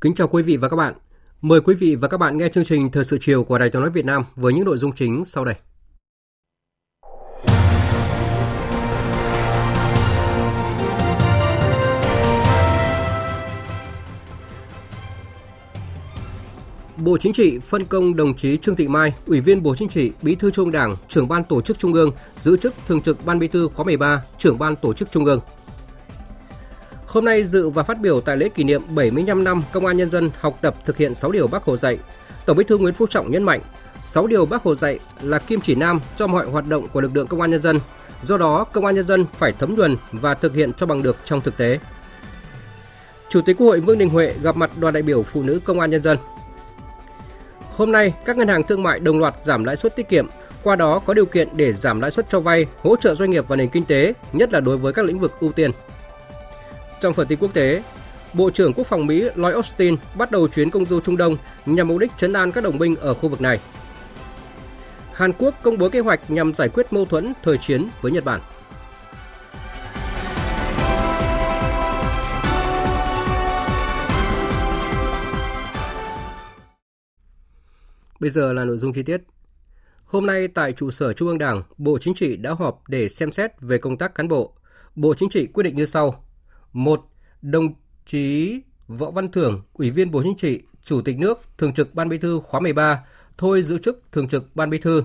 Kính chào quý vị và các bạn. Mời quý vị và các bạn nghe chương trình Thời sự chiều của Đài Tiếng nói Việt Nam với những nội dung chính sau đây. Bộ Chính trị phân công đồng chí Trương Thị Mai, Ủy viên Bộ Chính trị, Bí thư Trung Đảng, Trưởng ban Tổ chức Trung ương, giữ chức Thường trực Ban Bí thư khóa 13, Trưởng ban Tổ chức Trung ương. Hôm nay dự và phát biểu tại lễ kỷ niệm 75 năm Công an Nhân dân học tập thực hiện 6 điều Bác Hồ dạy, Tổng Bí thư Nguyễn Phú Trọng nhấn mạnh, 6 điều Bác Hồ dạy là kim chỉ nam cho mọi hoạt động của lực lượng Công an Nhân dân. Do đó, Công an Nhân dân phải thấm nhuần và thực hiện cho bằng được trong thực tế. Chủ tịch Quốc hội Vương Đình Huệ gặp mặt đoàn đại biểu phụ nữ Công an Nhân dân. Hôm nay, các ngân hàng thương mại đồng loạt giảm lãi suất tiết kiệm, qua đó có điều kiện để giảm lãi suất cho vay, hỗ trợ doanh nghiệp và nền kinh tế, nhất là đối với các lĩnh vực ưu tiên. Trong phần tin quốc tế, Bộ trưởng Quốc phòng Mỹ Lloyd Austin bắt đầu chuyến công du Trung Đông nhằm mục đích chấn an các đồng minh ở khu vực này. Hàn Quốc công bố kế hoạch nhằm giải quyết mâu thuẫn thời chiến với Nhật Bản. Bây giờ là nội dung chi tiết. Hôm nay tại trụ sở Trung ương Đảng, Bộ Chính trị đã họp để xem xét về công tác cán bộ. Bộ Chính trị quyết định như sau. 1. Đồng chí Võ Văn Thưởng, Ủy viên Bộ Chính trị, Chủ tịch nước, Thường trực Ban Bí thư khóa 13, thôi giữ chức Thường trực Ban Bí thư.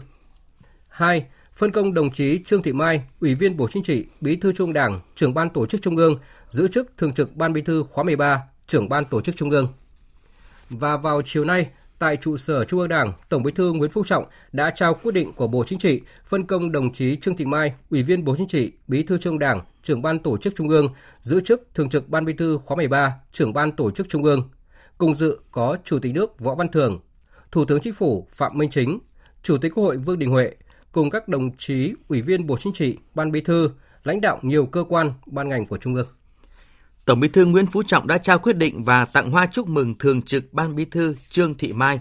2. Phân công đồng chí Trương Thị Mai, Ủy viên Bộ Chính trị, Bí thư Trung Đảng, Trưởng ban Tổ chức Trung ương, giữ chức Thường trực Ban Bí thư khóa 13, Trưởng ban Tổ chức Trung ương. Và vào chiều nay, tại trụ sở Trung ương Đảng, Tổng Bí thư Nguyễn Phú Trọng đã trao quyết định của Bộ Chính trị phân công đồng chí Trương Thị Mai, Ủy viên Bộ Chính trị, Bí thư Trung Đảng, Trưởng ban Tổ chức Trung ương, giữ chức Thường trực Ban Bí thư khóa 13, Trưởng ban Tổ chức Trung ương. Cùng dự có Chủ tịch nước Võ Văn Thưởng, Thủ tướng Chính phủ Phạm Minh Chính, Chủ tịch Quốc hội Vương Đình Huệ cùng các đồng chí Ủy viên Bộ Chính trị, Ban Bí thư, lãnh đạo nhiều cơ quan, ban ngành của Trung ương. Tổng Bí thư Nguyễn Phú Trọng đã trao quyết định và tặng hoa chúc mừng Thường trực Ban Bí thư Trương Thị Mai.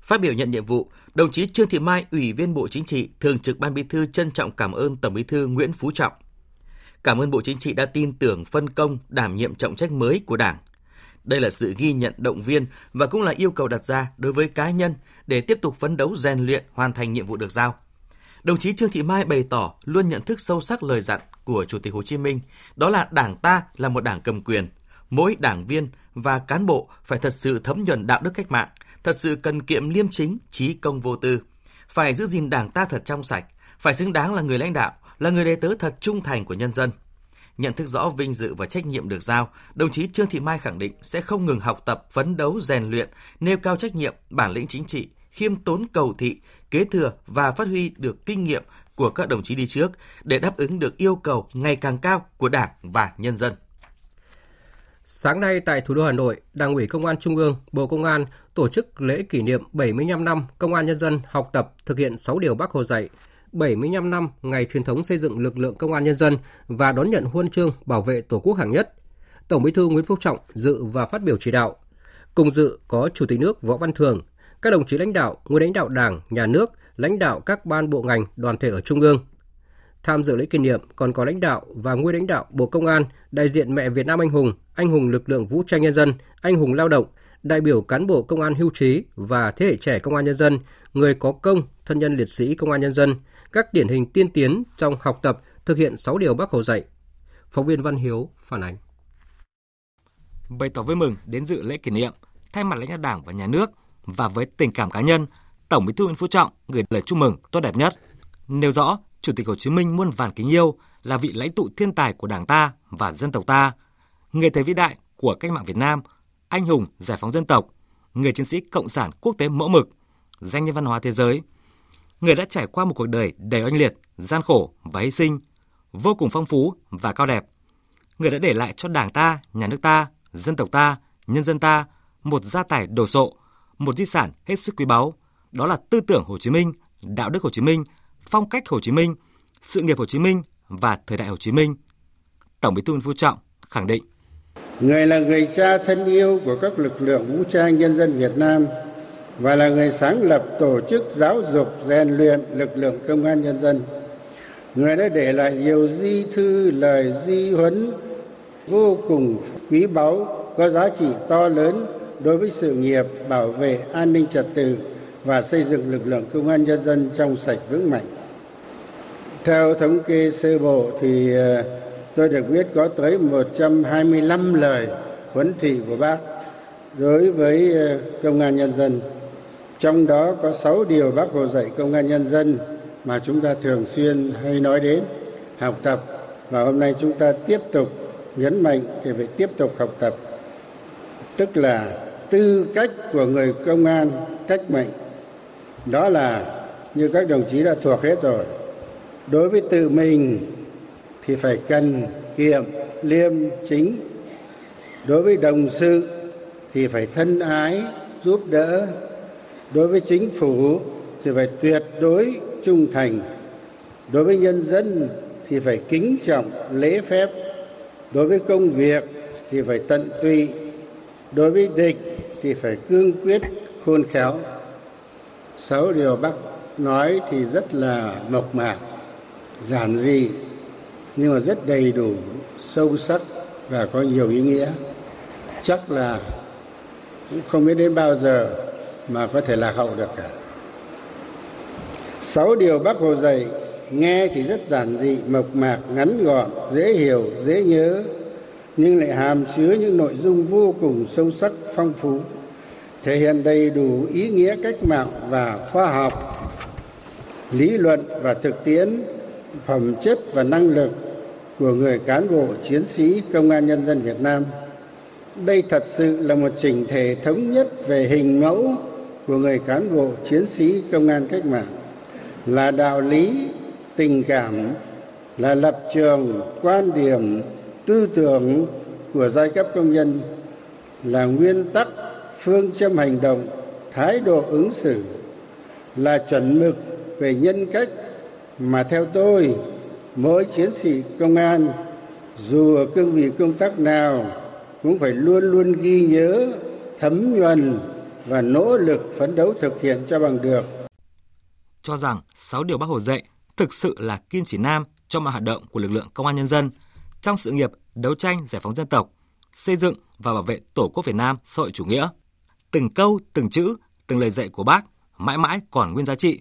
Phát biểu nhận nhiệm vụ, đồng chí Trương Thị Mai, Ủy viên Bộ Chính trị, Thường trực Ban Bí thư trân trọng cảm ơn Tổng Bí thư Nguyễn Phú Trọng. Cảm ơn Bộ Chính trị đã tin tưởng phân công đảm nhiệm trọng trách mới của Đảng. Đây là sự ghi nhận động viên và cũng là yêu cầu đặt ra đối với cá nhân để tiếp tục phấn đấu rèn luyện hoàn thành nhiệm vụ được giao. Đồng chí Trương Thị Mai bày tỏ luôn nhận thức sâu sắc lời dặn của Chủ tịch Hồ Chí Minh, đó là Đảng ta là một đảng cầm quyền, mỗi đảng viên và cán bộ phải thật sự thấm nhuần đạo đức cách mạng, thật sự cần kiệm liêm chính, trí công vô tư, phải giữ gìn Đảng ta thật trong sạch, phải xứng đáng là người lãnh đạo, là người đệ tớ thật trung thành của nhân dân. Nhận thức rõ vinh dự và trách nhiệm được giao, đồng chí Trương Thị Mai khẳng định sẽ không ngừng học tập, phấn đấu, rèn luyện, nêu cao trách nhiệm, bản lĩnh chính trị, khiêm tốn cầu thị, kế thừa và phát huy được kinh nghiệm của các đồng chí đi trước để đáp ứng được yêu cầu ngày càng cao của Đảng và nhân dân. Sáng nay tại thủ đô Hà Nội, Đảng ủy Công an Trung ương, Bộ Công an tổ chức lễ kỷ niệm 75 năm Công an Nhân dân học tập thực hiện 6 điều Bác Hồ dạy, 75 năm ngày truyền thống xây dựng lực lượng Công an Nhân dân và đón nhận huân chương bảo vệ Tổ quốc hạng nhất. Tổng Bí thư Nguyễn Phú Trọng dự và phát biểu chỉ đạo. Cùng dự có Chủ tịch nước Võ Văn Thường, các đồng chí lãnh đạo, nguyên lãnh đạo Đảng, Nhà nước, lãnh đạo các ban bộ ngành, đoàn thể ở Trung ương. Tham dự lễ kỷ niệm còn có lãnh đạo và nguyên lãnh đạo Bộ Công an, đại diện mẹ Việt Nam anh hùng, anh hùng lực lượng vũ trang nhân dân, anh hùng lao động, đại biểu cán bộ công an hưu trí và thế hệ trẻ công an nhân dân, người có công, thân nhân liệt sĩ công an nhân dân, các điển hình tiên tiến trong học tập thực hiện 6 điều Bác Hồ dạy. Phóng viên Văn Hiếu phản ánh. Bày tỏ vui mừng đến dự lễ kỷ niệm, thay mặt lãnh đạo Đảng và Nhà nước và với tình cảm cá nhân, Tổng Bí thư Nguyễn Phú Trọng gửi lời chúc mừng tốt đẹp nhất. Nêu rõ, Chủ tịch Hồ Chí Minh muôn vàn kính yêu là vị lãnh tụ thiên tài của Đảng ta và dân tộc ta, người thầy vĩ đại của cách mạng Việt Nam, anh hùng giải phóng dân tộc, người chiến sĩ cộng sản quốc tế mẫu mực, danh nhân văn hóa thế giới, người đã trải qua một cuộc đời đầy oanh liệt, gian khổ và hy sinh, vô cùng phong phú và cao đẹp. Người đã để lại cho Đảng ta, nhà nước ta, dân tộc ta, nhân dân ta một gia tài đồ sộ, một di sản hết sức quý báu, đó là tư tưởng Hồ Chí Minh, đạo đức Hồ Chí Minh, phong cách Hồ Chí Minh, sự nghiệp Hồ Chí Minh và thời đại Hồ Chí Minh. Tổng Bí thư Nguyễn Phú Trọng khẳng định: Người là người cha thân yêu của các lực lượng vũ trang nhân dân Việt Nam và là người sáng lập tổ chức giáo dục rèn luyện lực lượng công an nhân dân. Người đã để lại nhiều di thư, lời di huấn, vô cùng quý báu, có giá trị to lớn đối với sự nghiệp bảo vệ an ninh trật tự và xây dựng lực lượng công an nhân dân trong sạch vững mạnh. Theo thống kê sơ bộ thì ờ, tôi được biết có tới 125 lời huấn thị của bác đối với ờ, công an nhân dân. Trong đó có 6 điều bác Hồ dạy công an nhân dân mà chúng ta thường xuyên hay nói đến, học tập. Và hôm nay chúng ta tiếp tục nhấn mạnh thì phải tiếp tục học tập. Tức là tư cách của người công an cách mệnh. Đó là như các đồng chí đã thuộc hết rồi đối với tự mình thì phải cần kiệm liêm chính. Đối với đồng sự thì phải thân ái giúp đỡ đối với chính phủ thì phải tuyệt đối trung thành. Đối với nhân dân thì phải kính trọng, lễ phép. Đối với công việc thì phải tận tụy. Đối với địch thì phải cương quyết, khôn khéo. Sáu điều bác nói thì rất là mộc mạc, giản dị, nhưng mà rất đầy đủ, sâu sắc và có nhiều ý nghĩa. Chắc là cũng không biết đến bao giờ mà có thể lạc hậu được cả. Sáu điều bác hồ dạy, nghe thì rất giản dị, mộc mạc, ngắn gọn, dễ hiểu, dễ nhớ, nhưng lại hàm chứa những nội dung vô cùng sâu sắc, phong phú, thể hiện đầy đủ ý nghĩa cách mạng và khoa học, lý luận và thực tiễn, phẩm chất và năng lực của người cán bộ, chiến sĩ, công an nhân dân việt nam. Đây thật sự là một chỉnh thể thống nhất về hình mẫu của người cán bộ, chiến sĩ, công an cách mạng là đạo lý, tình cảm, là lập trường, quan điểm, tư tưởng của giai cấp công nhân, là nguyên tắc, phương châm hành động, thái độ ứng xử, là chuẩn mực về nhân cách mà theo tôi, mỗi chiến sĩ công an, dù ở cương vị công tác nào, cũng phải luôn luôn ghi nhớ, thấm nhuần và nỗ lực phấn đấu thực hiện cho bằng được. Cho rằng sáu điều bác Hồ dạy thực sự là kim chỉ nam cho mọi hoạt động của lực lượng công an nhân dân trong sự nghiệp đấu tranh giải phóng dân tộc, xây dựng và bảo vệ Tổ quốc Việt Nam xã hội chủ nghĩa. Từng câu, từng chữ, từng lời dạy của bác mãi mãi còn nguyên giá trị,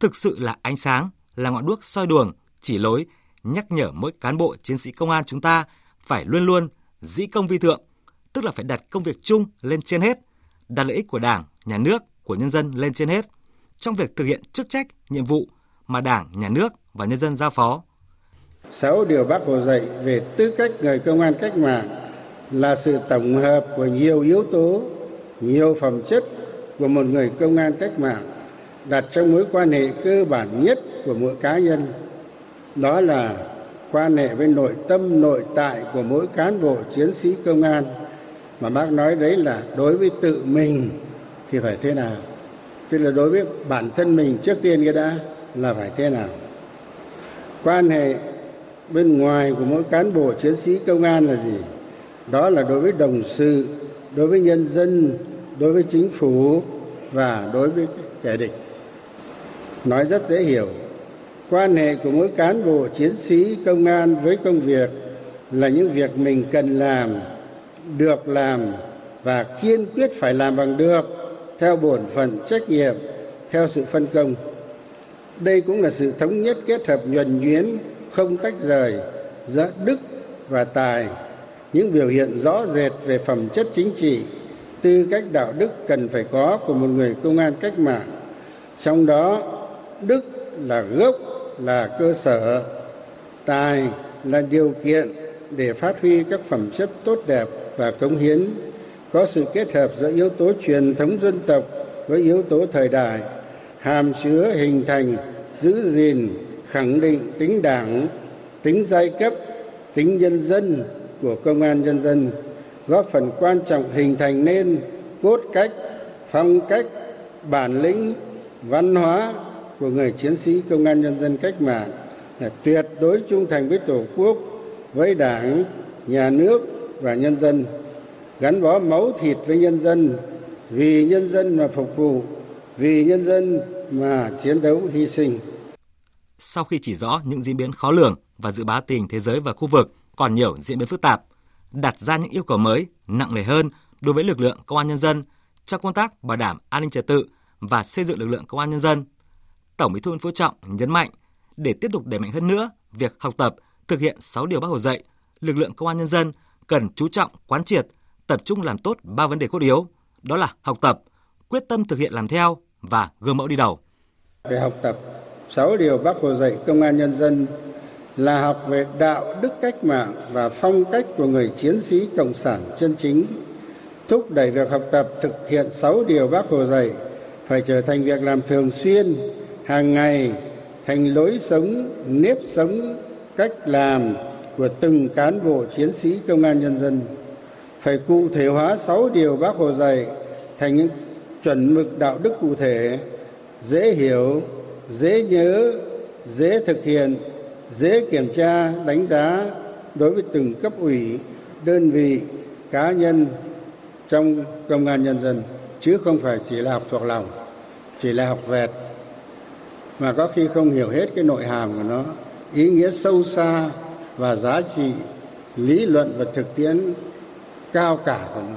thực sự là ánh sáng, là ngọn đuốc soi đường, chỉ lối, nhắc nhở mỗi cán bộ chiến sĩ công an chúng ta phải luôn luôn dĩ công vi thượng, tức là phải đặt công việc chung lên trên hết, đặt lợi ích của Đảng, nhà nước, của nhân dân lên trên hết trong việc thực hiện chức trách, nhiệm vụ mà Đảng, nhà nước và nhân dân giao phó. Sáu điều bác hồ dạy về tư cách người công an cách mạng là sự tổng hợp của nhiều yếu tố nhiều phẩm chất của một người công an cách mạng đặt trong mối quan hệ cơ bản nhất của mỗi cá nhân. Đó là quan hệ với nội tâm nội tại của mỗi cán bộ chiến sĩ công an mà bác nói đấy là đối với tự mình thì phải thế nào? Tức là đối với bản thân mình trước tiên cái đã là phải thế nào? Quan hệ bên ngoài của mỗi cán bộ chiến sĩ công an là gì? Đó là đối với đồng sự, đối với nhân dân, đối với chính phủ và đối với kẻ địch. Nói rất dễ hiểu. Quan hệ của mỗi cán bộ chiến sĩ công an với công việc là những việc mình cần làm được làm và kiên quyết phải làm bằng được theo bổn phận trách nhiệm, theo sự phân công. Đây cũng là sự thống nhất kết hợp nhuần nhuyễn, không tách rời giữa đức và tài, những biểu hiện rõ rệt về phẩm chất chính trị, tư cách đạo đức cần phải có của một người công an cách mạng. Trong đó, đức là gốc, là cơ sở, tài là điều kiện để phát huy các phẩm chất tốt đẹp và cống hiến, có sự kết hợp giữa yếu tố truyền thống dân tộc với yếu tố thời đại, hàm chứa hình thành, giữ gìn, khẳng định tính đảng, tính giai cấp, tính nhân dân của công an nhân dân, góp phần quan trọng hình thành nên cốt cách, phong cách, bản lĩnh, văn hóa của người chiến sĩ công an nhân dân cách mạng là tuyệt đối trung thành với tổ quốc, với đảng, nhà nước và nhân dân gắn bó máu thịt với nhân dân vì nhân dân mà phục vụ vì nhân dân mà chiến đấu hy sinh sau khi chỉ rõ những diễn biến khó lường và dự báo tình thế giới và khu vực còn nhiều diễn biến phức tạp, đặt ra những yêu cầu mới, nặng nề hơn đối với lực lượng công an nhân dân trong công tác bảo đảm an ninh trật tự và xây dựng lực lượng công an nhân dân. Tổng Bí thư Nguyễn Phú Trọng nhấn mạnh để tiếp tục đẩy mạnh hơn nữa việc học tập, thực hiện 6 điều Bác Hồ dạy, lực lượng công an nhân dân cần chú trọng quán triệt, tập trung làm tốt ba vấn đề cốt yếu, đó là học tập, quyết tâm thực hiện làm theo và gương mẫu đi đầu. Về học tập, 6 điều Bác Hồ dạy công an nhân dân là học về đạo đức cách mạng và phong cách của người chiến sĩ cộng sản chân chính thúc đẩy việc học tập thực hiện 6 điều bác hồ dạy phải trở thành việc làm thường xuyên hàng ngày thành lối sống nếp sống cách làm của từng cán bộ chiến sĩ công an nhân dân. Phải cụ thể hóa sáu điều bác hồ dạy thành những chuẩn mực đạo đức cụ thể, dễ hiểu, dễ nhớ, dễ thực hiện, dễ kiểm tra, đánh giá đối với từng cấp ủy, đơn vị, cá nhân trong công an nhân dân, chứ không phải chỉ là học thuộc lòng, chỉ là học vẹt. Mà có khi không hiểu hết cái nội hàm của nó, ý nghĩa sâu xa và giá trị lý luận và thực tiễn cao cả của nó.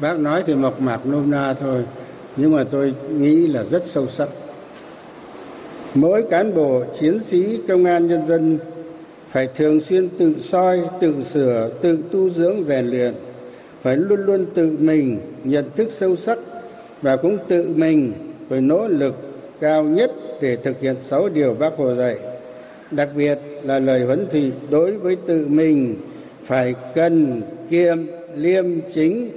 Bác nói thì mộc mạc nôm na thôi, nhưng mà tôi nghĩ là rất sâu sắc. Mỗi cán bộ chiến sĩ công an nhân dân phải thường xuyên tự soi, tự sửa, tự tu dưỡng rèn luyện, phải luôn luôn tự mình nhận thức sâu sắc và cũng tự mình phải nỗ lực cao nhất để thực hiện sáu điều bác hồ dạy đặc biệt là lời huấn thị đối với tự mình phải cần kiêm, liêm chính.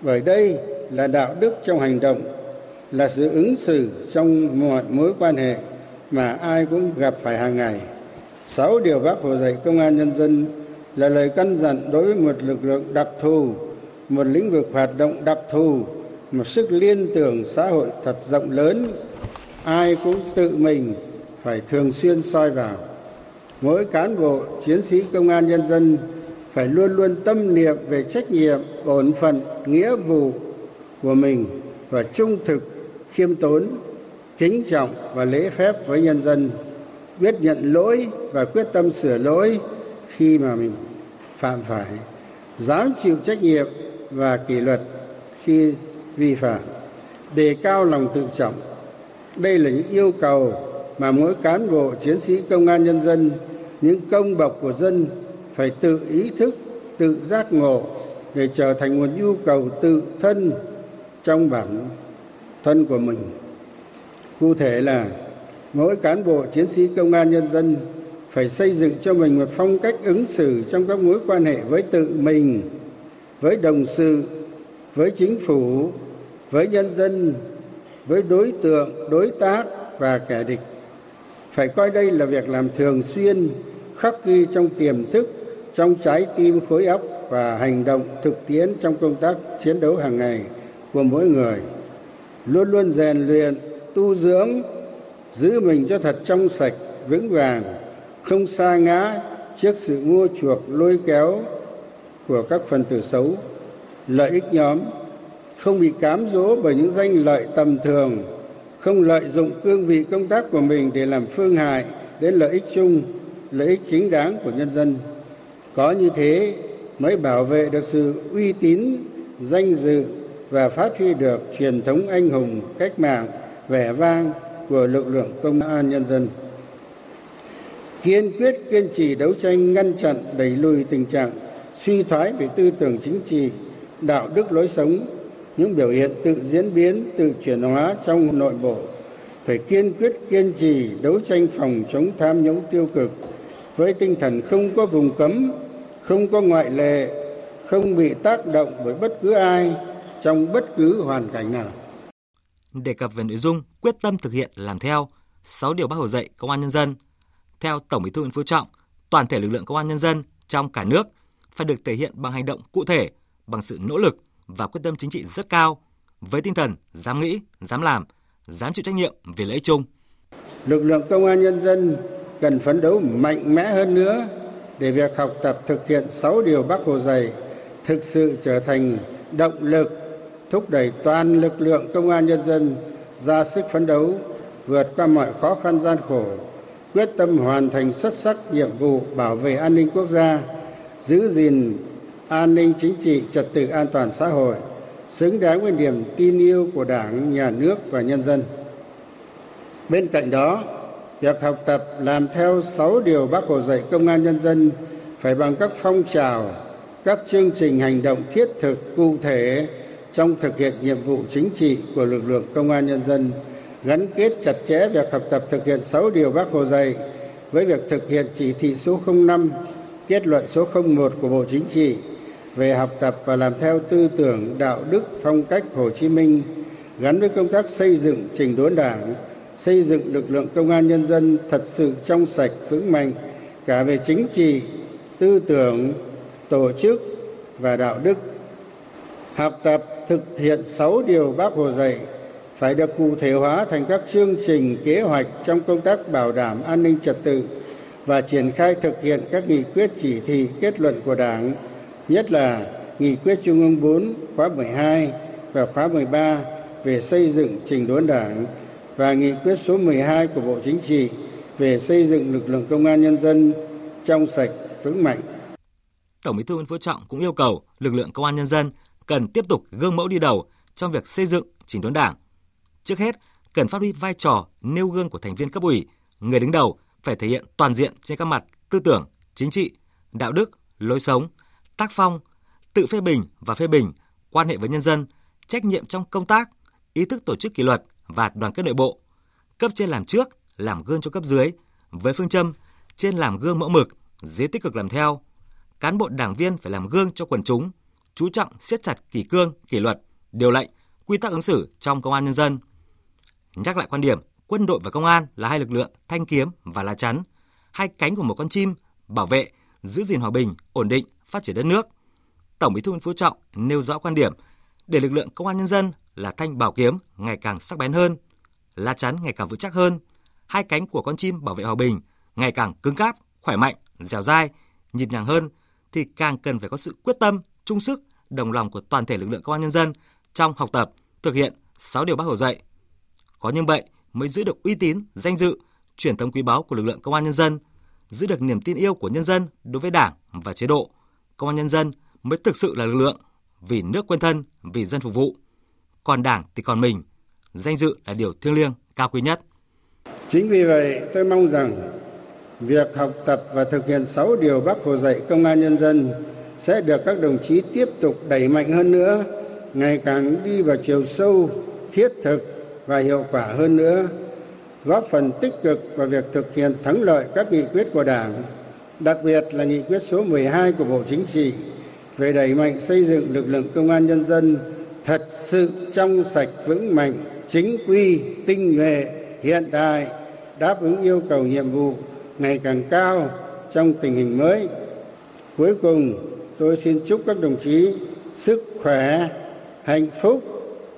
Bởi đây là đạo đức trong hành động, là sự ứng xử trong mọi mối quan hệ mà ai cũng gặp phải hàng ngày. Sáu điều bác hồ dạy công an nhân dân là lời căn dặn đối với một lực lượng đặc thù, một lĩnh vực hoạt động đặc thù, một sức liên tưởng xã hội thật rộng lớn. Ai cũng tự mình phải thường xuyên soi vào. Mỗi cán bộ, chiến sĩ công an nhân dân phải luôn luôn tâm niệm về trách nhiệm bổn phận, nghĩa vụ của mình và trung thực, khiêm tốn, kính trọng và lễ phép với nhân dân, biết nhận lỗi và quyết tâm sửa lỗi khi mà mình phạm phải, dám chịu trách nhiệm và kỷ luật khi vi phạm, đề cao lòng tự trọng. Đây là những yêu cầu mà mỗi cán bộ chiến sĩ công an nhân dân, những công bậc của dân phải tự ý thức, tự giác ngộ để trở thành một nhu cầu tự thân trong bản thân của mình. Cụ thể là mỗi cán bộ chiến sĩ công an nhân dân phải xây dựng cho mình một phong cách ứng xử trong các mối quan hệ với tự mình, với đồng sự, với chính phủ, với nhân dân, với đối tượng, đối tác và kẻ địch phải coi đây là việc làm thường xuyên, khắc ghi trong tiềm thức, trong trái tim khối óc và hành động thực tiễn trong công tác chiến đấu hàng ngày của mỗi người. Luôn luôn rèn luyện, tu dưỡng, giữ mình cho thật trong sạch, vững vàng, không xa ngã trước sự mua chuộc, lôi kéo của các phần tử xấu. Lợi ích nhóm, không bị cám dỗ bởi những danh lợi tầm thường không lợi dụng cương vị công tác của mình để làm phương hại đến lợi ích chung, lợi ích chính đáng của nhân dân. Có như thế mới bảo vệ được sự uy tín, danh dự và phát huy được truyền thống anh hùng cách mạng, vẻ vang của lực lượng công an nhân dân. Kiên quyết kiên trì đấu tranh ngăn chặn đẩy lùi tình trạng suy thoái về tư tưởng chính trị, đạo đức lối sống những biểu hiện tự diễn biến tự chuyển hóa trong nội bộ phải kiên quyết kiên trì đấu tranh phòng chống tham nhũng tiêu cực với tinh thần không có vùng cấm, không có ngoại lệ, không bị tác động bởi bất cứ ai trong bất cứ hoàn cảnh nào. Đề cập về nội dung quyết tâm thực hiện làm theo 6 điều Bác Hồ dạy Công an nhân dân, theo Tổng Bí thư Nguyễn Phú Trọng, toàn thể lực lượng công an nhân dân trong cả nước phải được thể hiện bằng hành động cụ thể, bằng sự nỗ lực và quyết tâm chính trị rất cao, với tinh thần dám nghĩ, dám làm, dám chịu trách nhiệm vì lợi ích chung. Lực lượng công an nhân dân cần phấn đấu mạnh mẽ hơn nữa để việc học tập thực hiện 6 điều Bác Hồ dạy thực sự trở thành động lực thúc đẩy toàn lực lượng công an nhân dân ra sức phấn đấu vượt qua mọi khó khăn gian khổ quyết tâm hoàn thành xuất sắc nhiệm vụ bảo vệ an ninh quốc gia giữ gìn an ninh chính trị trật tự an toàn xã hội xứng đáng với niềm tin yêu của đảng nhà nước và nhân dân. Bên cạnh đó việc học tập làm theo sáu điều bác hồ dạy công an nhân dân phải bằng các phong trào các chương trình hành động thiết thực cụ thể trong thực hiện nhiệm vụ chính trị của lực lượng công an nhân dân gắn kết chặt chẽ việc học tập thực hiện sáu điều bác hồ dạy với việc thực hiện chỉ thị số 05, kết luận số 01 của Bộ Chính trị về học tập và làm theo tư tưởng đạo đức phong cách Hồ Chí Minh gắn với công tác xây dựng trình đốn đảng, xây dựng lực lượng công an nhân dân thật sự trong sạch vững mạnh cả về chính trị, tư tưởng, tổ chức và đạo đức. Học tập thực hiện sáu điều bác Hồ dạy phải được cụ thể hóa thành các chương trình kế hoạch trong công tác bảo đảm an ninh trật tự và triển khai thực hiện các nghị quyết chỉ thị kết luận của Đảng, nhất là nghị quyết Trung ương 4 khóa 12 và khóa 13 về xây dựng trình đốn Đảng và nghị quyết số 12 của Bộ Chính trị về xây dựng lực lượng công an nhân dân trong sạch vững mạnh. Tổng Bí thư Nguyễn Phú Trọng cũng yêu cầu lực lượng công an nhân dân cần tiếp tục gương mẫu đi đầu trong việc xây dựng chỉnh đốn Đảng. Trước hết, cần phát huy vai trò nêu gương của thành viên cấp ủy, người đứng đầu phải thể hiện toàn diện trên các mặt tư tưởng, chính trị, đạo đức, lối sống, tác phong, tự phê bình và phê bình, quan hệ với nhân dân, trách nhiệm trong công tác, ý thức tổ chức kỷ luật và đoàn kết nội bộ. Cấp trên làm trước, làm gương cho cấp dưới, với phương châm trên làm gương mẫu mực, dưới tích cực làm theo. Cán bộ đảng viên phải làm gương cho quần chúng, chú trọng siết chặt kỷ cương, kỷ luật, điều lệnh, quy tắc ứng xử trong công an nhân dân. Nhắc lại quan điểm, quân đội và công an là hai lực lượng thanh kiếm và lá chắn, hai cánh của một con chim bảo vệ, giữ gìn hòa bình, ổn định, phát triển đất nước. Tổng Bí thư Nguyễn Phú Trọng nêu rõ quan điểm để lực lượng công an nhân dân là thanh bảo kiếm ngày càng sắc bén hơn, lá chắn ngày càng vững chắc hơn, hai cánh của con chim bảo vệ hòa bình ngày càng cứng cáp, khỏe mạnh, dẻo dai, nhịp nhàng hơn thì càng cần phải có sự quyết tâm, chung sức, đồng lòng của toàn thể lực lượng công an nhân dân trong học tập, thực hiện 6 điều Bác Hồ dạy. Có như vậy mới giữ được uy tín, danh dự, truyền thống quý báu của lực lượng công an nhân dân, giữ được niềm tin yêu của nhân dân đối với Đảng và chế độ. Công an nhân dân mới thực sự là lực lượng vì nước quên thân, vì dân phục vụ. Còn Đảng thì còn mình, danh dự là điều thiêng liêng, cao quý nhất. Chính vì vậy, tôi mong rằng việc học tập và thực hiện 6 điều Bác Hồ dạy công an nhân dân sẽ được các đồng chí tiếp tục đẩy mạnh hơn nữa, ngày càng đi vào chiều sâu, thiết thực và hiệu quả hơn nữa, góp phần tích cực vào việc thực hiện thắng lợi các nghị quyết của Đảng, đặc biệt là nghị quyết số 12 của Bộ Chính trị về đẩy mạnh xây dựng lực lượng công an nhân dân thật sự trong sạch vững mạnh, chính quy, tinh nhuệ, hiện đại, đáp ứng yêu cầu nhiệm vụ ngày càng cao trong tình hình mới. Cuối cùng, tôi xin chúc các đồng chí sức khỏe, hạnh phúc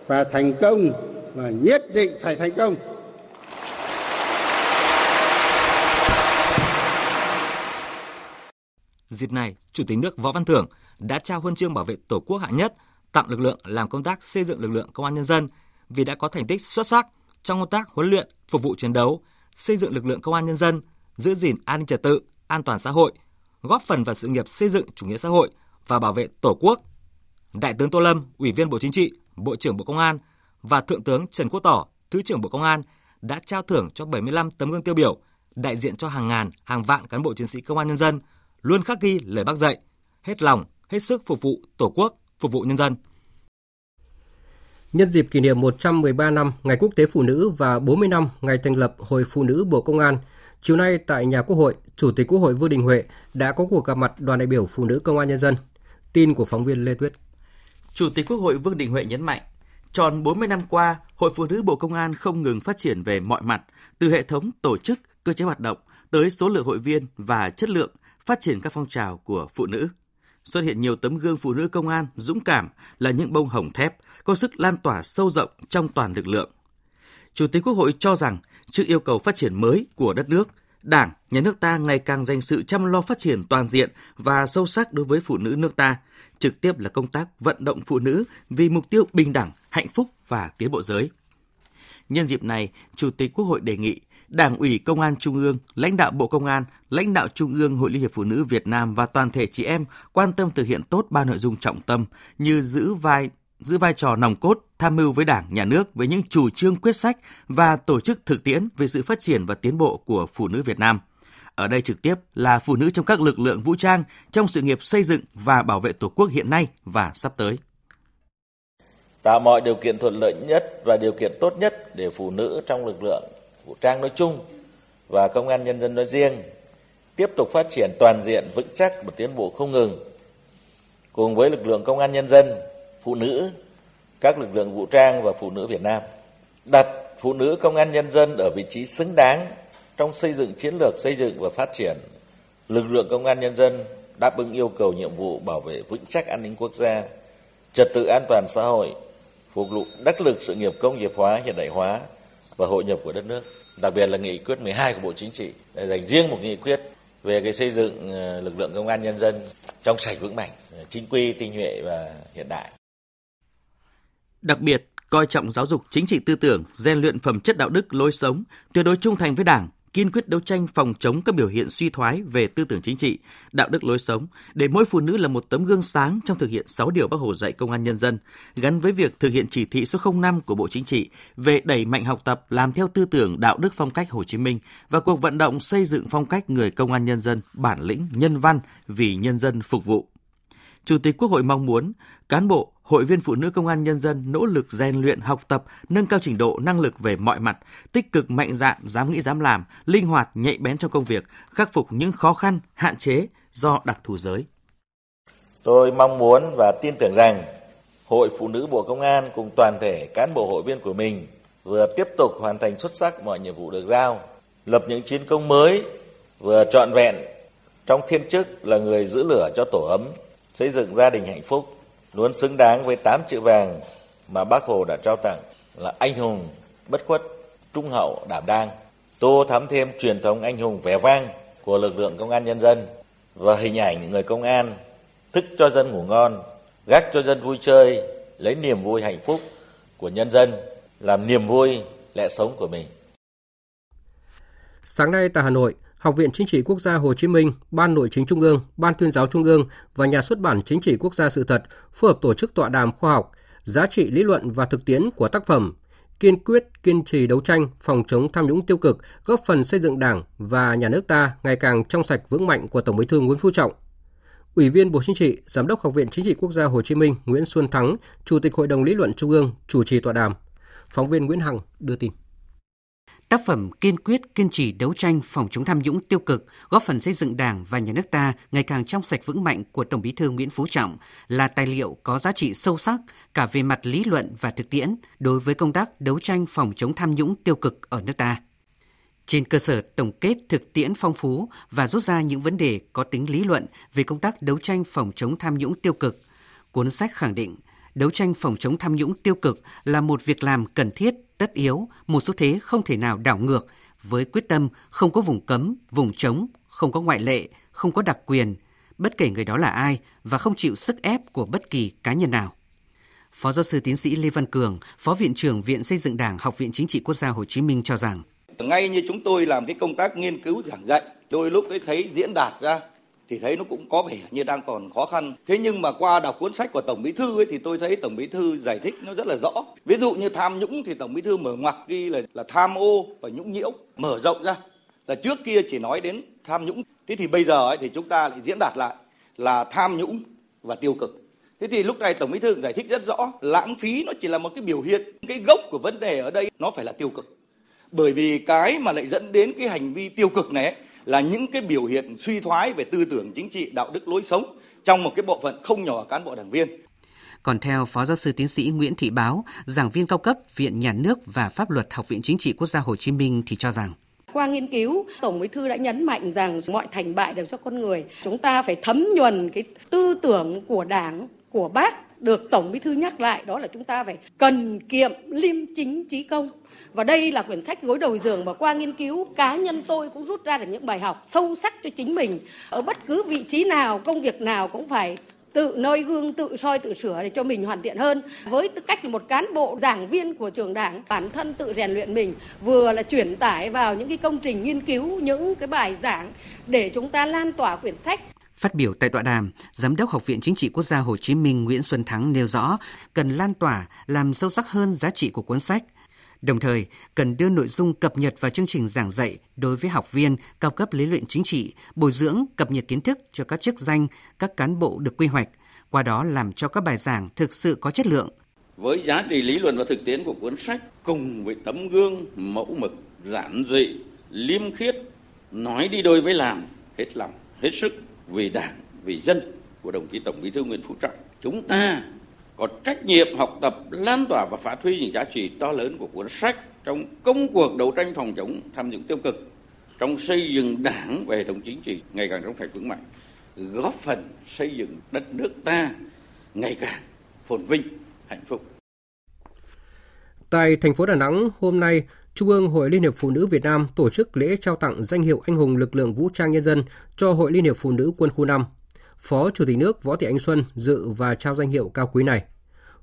và thành công và nhất định phải thành công. Dịp này, Chủ tịch nước Võ Văn Thưởng đã trao huân chương bảo vệ Tổ quốc hạng nhất tặng lực lượng làm công tác xây dựng lực lượng công an nhân dân vì đã có thành tích xuất sắc trong công tác huấn luyện, phục vụ chiến đấu, xây dựng lực lượng công an nhân dân, giữ gìn an ninh trật tự, an toàn xã hội, góp phần vào sự nghiệp xây dựng chủ nghĩa xã hội và bảo vệ Tổ quốc. Đại tướng Tô Lâm, Ủy viên Bộ Chính trị, Bộ trưởng Bộ Công an và Thượng tướng Trần Quốc Tỏ, Thứ trưởng Bộ Công an đã trao thưởng cho 75 tấm gương tiêu biểu, đại diện cho hàng ngàn, hàng vạn cán bộ chiến sĩ công an nhân dân luôn khắc ghi lời Bác dạy, hết lòng, hết sức phục vụ Tổ quốc, phục vụ nhân dân. Nhân dịp kỷ niệm 113 năm Ngày Quốc tế Phụ nữ và 40 năm ngày thành lập Hội Phụ nữ Bộ Công an, Chiều nay tại nhà Quốc hội, Chủ tịch Quốc hội Vương Đình Huệ đã có cuộc gặp mặt đoàn đại biểu phụ nữ công an nhân dân. Tin của phóng viên Lê Tuyết. Chủ tịch Quốc hội Vương Đình Huệ nhấn mạnh, tròn 40 năm qua, Hội Phụ nữ Bộ Công an không ngừng phát triển về mọi mặt, từ hệ thống tổ chức, cơ chế hoạt động tới số lượng hội viên và chất lượng, phát triển các phong trào của phụ nữ. Xuất hiện nhiều tấm gương phụ nữ công an dũng cảm là những bông hồng thép, có sức lan tỏa sâu rộng trong toàn lực lượng. Chủ tịch Quốc hội cho rằng, trước yêu cầu phát triển mới của đất nước, Đảng, nhà nước ta ngày càng dành sự chăm lo phát triển toàn diện và sâu sắc đối với phụ nữ nước ta, trực tiếp là công tác vận động phụ nữ vì mục tiêu bình đẳng, hạnh phúc và tiến bộ giới. Nhân dịp này, Chủ tịch Quốc hội đề nghị Đảng ủy Công an Trung ương, lãnh đạo Bộ Công an, lãnh đạo Trung ương Hội Liên hiệp Phụ nữ Việt Nam và toàn thể chị em quan tâm thực hiện tốt ba nội dung trọng tâm như giữ vai giữ vai trò nòng cốt tham mưu với Đảng, Nhà nước với những chủ trương quyết sách và tổ chức thực tiễn về sự phát triển và tiến bộ của phụ nữ Việt Nam. Ở đây trực tiếp là phụ nữ trong các lực lượng vũ trang trong sự nghiệp xây dựng và bảo vệ Tổ quốc hiện nay và sắp tới. Tạo mọi điều kiện thuận lợi nhất và điều kiện tốt nhất để phụ nữ trong lực lượng vũ trang nói chung và công an nhân dân nói riêng tiếp tục phát triển toàn diện vững chắc và tiến bộ không ngừng. Cùng với lực lượng công an nhân dân, phụ nữ, các lực lượng vũ trang và phụ nữ Việt Nam đặt phụ nữ công an nhân dân ở vị trí xứng đáng trong xây dựng chiến lược xây dựng và phát triển lực lượng công an nhân dân đáp ứng yêu cầu nhiệm vụ bảo vệ vững chắc an ninh quốc gia, trật tự an toàn xã hội, phục vụ đắc lực sự nghiệp công nghiệp hóa, hiện đại hóa và hội nhập của đất nước. Đặc biệt là nghị quyết 12 của Bộ Chính trị dành riêng một nghị quyết về cái xây dựng ờ, lực lượng công an nhân dân trong sạch vững mạnh, ờ, chính quy, tinh nhuệ và hiện đại. Đặc biệt, coi trọng giáo dục chính trị tư tưởng, rèn luyện phẩm chất đạo đức, lối sống, tuyệt đối trung thành với Đảng, kiên quyết đấu tranh phòng chống các biểu hiện suy thoái về tư tưởng chính trị, đạo đức lối sống, để mỗi phụ nữ là một tấm gương sáng trong thực hiện 6 điều Bác Hồ dạy công an nhân dân, gắn với việc thực hiện chỉ thị số 05 của Bộ Chính trị về đẩy mạnh học tập làm theo tư tưởng đạo đức phong cách Hồ Chí Minh và cuộc vận động xây dựng phong cách người công an nhân dân bản lĩnh, nhân văn vì nhân dân phục vụ. Chủ tịch Quốc hội mong muốn cán bộ, hội viên phụ nữ công an nhân dân nỗ lực rèn luyện học tập, nâng cao trình độ năng lực về mọi mặt, tích cực mạnh dạn, dám nghĩ dám làm, linh hoạt, nhạy bén trong công việc, khắc phục những khó khăn, hạn chế do đặc thù giới. Tôi mong muốn và tin tưởng rằng Hội Phụ nữ Bộ Công an cùng toàn thể cán bộ hội viên của mình vừa tiếp tục hoàn thành xuất sắc mọi nhiệm vụ được giao, lập những chiến công mới, vừa trọn vẹn trong thiên chức là người giữ lửa cho tổ ấm, xây dựng gia đình hạnh phúc, luôn xứng đáng với 8 chữ vàng mà Bác Hồ đã trao tặng là anh hùng, bất khuất, trung hậu, đảm đang, tô thắm thêm truyền thống anh hùng vẻ vang của lực lượng công an nhân dân và hình ảnh người công an thức cho dân ngủ ngon, gác cho dân vui chơi, lấy niềm vui hạnh phúc của nhân dân làm niềm vui lẽ sống của mình. Sáng nay tại Hà Nội, Học viện Chính trị Quốc gia Hồ Chí Minh, Ban Nội chính Trung ương, Ban tuyên giáo Trung ương và Nhà xuất bản Chính trị Quốc gia sự thật phối hợp tổ chức tọa đàm khoa học, giá trị lý luận và thực tiễn của tác phẩm, kiên quyết kiên trì đấu tranh phòng chống tham nhũng tiêu cực, góp phần xây dựng Đảng và nhà nước ta ngày càng trong sạch vững mạnh của Tổng Bí thư Nguyễn Phú Trọng. Ủy viên Bộ Chính trị, Giám đốc Học viện Chính trị Quốc gia Hồ Chí Minh Nguyễn Xuân Thắng, Chủ tịch Hội đồng lý luận Trung ương chủ trì tọa đàm. Phóng viên Nguyễn Hằng đưa tin. Tác phẩm kiên quyết kiên trì đấu tranh phòng chống tham nhũng tiêu cực, góp phần xây dựng Đảng và nhà nước ta ngày càng trong sạch vững mạnh của Tổng Bí thư Nguyễn Phú Trọng là tài liệu có giá trị sâu sắc cả về mặt lý luận và thực tiễn đối với công tác đấu tranh phòng chống tham nhũng tiêu cực ở nước ta. Trên cơ sở tổng kết thực tiễn phong phú và rút ra những vấn đề có tính lý luận về công tác đấu tranh phòng chống tham nhũng tiêu cực, cuốn sách khẳng định đấu tranh phòng chống tham nhũng tiêu cực là một việc làm cần thiết tất yếu, một xu thế không thể nào đảo ngược, với quyết tâm không có vùng cấm, vùng trống, không có ngoại lệ, không có đặc quyền, bất kể người đó là ai và không chịu sức ép của bất kỳ cá nhân nào. Phó giáo sư tiến sĩ Lê Văn Cường, Phó Viện trưởng Viện Xây dựng Đảng, Học viện Chính trị Quốc gia Hồ Chí Minh cho rằng Ngay như chúng tôi làm cái công tác nghiên cứu giảng dạy, đôi lúc ấy thấy diễn đạt ra thì thấy nó cũng có vẻ như đang còn khó khăn. Thế nhưng mà qua đọc cuốn sách của Tổng Bí thư ấy thì tôi thấy Tổng Bí thư giải thích nó rất là rõ. Ví dụ như tham nhũng thì Tổng Bí thư mở ngoặc ghi là là tham ô và nhũng nhiễu, mở rộng ra. Là trước kia chỉ nói đến tham nhũng. Thế thì bây giờ ấy thì chúng ta lại diễn đạt lại là tham nhũng và tiêu cực. Thế thì lúc này Tổng Bí thư giải thích rất rõ, lãng phí nó chỉ là một cái biểu hiện, cái gốc của vấn đề ở đây nó phải là tiêu cực. Bởi vì cái mà lại dẫn đến cái hành vi tiêu cực này ấy, là những cái biểu hiện suy thoái về tư tưởng chính trị, đạo đức lối sống trong một cái bộ phận không nhỏ cán bộ đảng viên. Còn theo Phó Giáo sư Tiến sĩ Nguyễn Thị Báo, giảng viên cao cấp Viện Nhà nước và Pháp luật Học viện Chính trị Quốc gia Hồ Chí Minh thì cho rằng qua nghiên cứu, Tổng Bí thư đã nhấn mạnh rằng mọi thành bại đều do con người. Chúng ta phải thấm nhuần cái tư tưởng của Đảng, của Bác được Tổng Bí thư nhắc lại đó là chúng ta phải cần kiệm liêm chính trí công. Và đây là quyển sách gối đầu giường mà qua nghiên cứu cá nhân tôi cũng rút ra được những bài học sâu sắc cho chính mình. Ở bất cứ vị trí nào, công việc nào cũng phải tự noi gương, tự soi, tự sửa để cho mình hoàn thiện hơn. Với tư cách là một cán bộ giảng viên của trường đảng, bản thân tự rèn luyện mình, vừa là chuyển tải vào những cái công trình nghiên cứu, những cái bài giảng để chúng ta lan tỏa quyển sách. Phát biểu tại tọa đàm, Giám đốc Học viện Chính trị Quốc gia Hồ Chí Minh Nguyễn Xuân Thắng nêu rõ cần lan tỏa, làm sâu sắc hơn giá trị của cuốn sách – Đồng thời, cần đưa nội dung cập nhật vào chương trình giảng dạy đối với học viên cao cấp lý luận chính trị, bồi dưỡng, cập nhật kiến thức cho các chức danh, các cán bộ được quy hoạch, qua đó làm cho các bài giảng thực sự có chất lượng. Với giá trị lý luận và thực tiễn của cuốn sách cùng với tấm gương mẫu mực, giản dị, liêm khiết, nói đi đôi với làm, hết lòng, hết sức vì đảng, vì dân của đồng chí Tổng Bí thư Nguyễn Phú Trọng. Chúng ta có trách nhiệm học tập, lan tỏa và phát huy những giá trị to lớn của cuốn sách trong công cuộc đấu tranh phòng chống tham nhũng tiêu cực, trong xây dựng đảng và hệ thống chính trị ngày càng trong sạch vững mạnh, góp phần xây dựng đất nước ta ngày càng phồn vinh, hạnh phúc. Tại thành phố Đà Nẵng, hôm nay, Trung ương Hội Liên hiệp Phụ nữ Việt Nam tổ chức lễ trao tặng danh hiệu anh hùng lực lượng vũ trang nhân dân cho Hội Liên hiệp Phụ nữ quân khu 5 Phó Chủ tịch nước Võ Thị Ánh Xuân dự và trao danh hiệu cao quý này.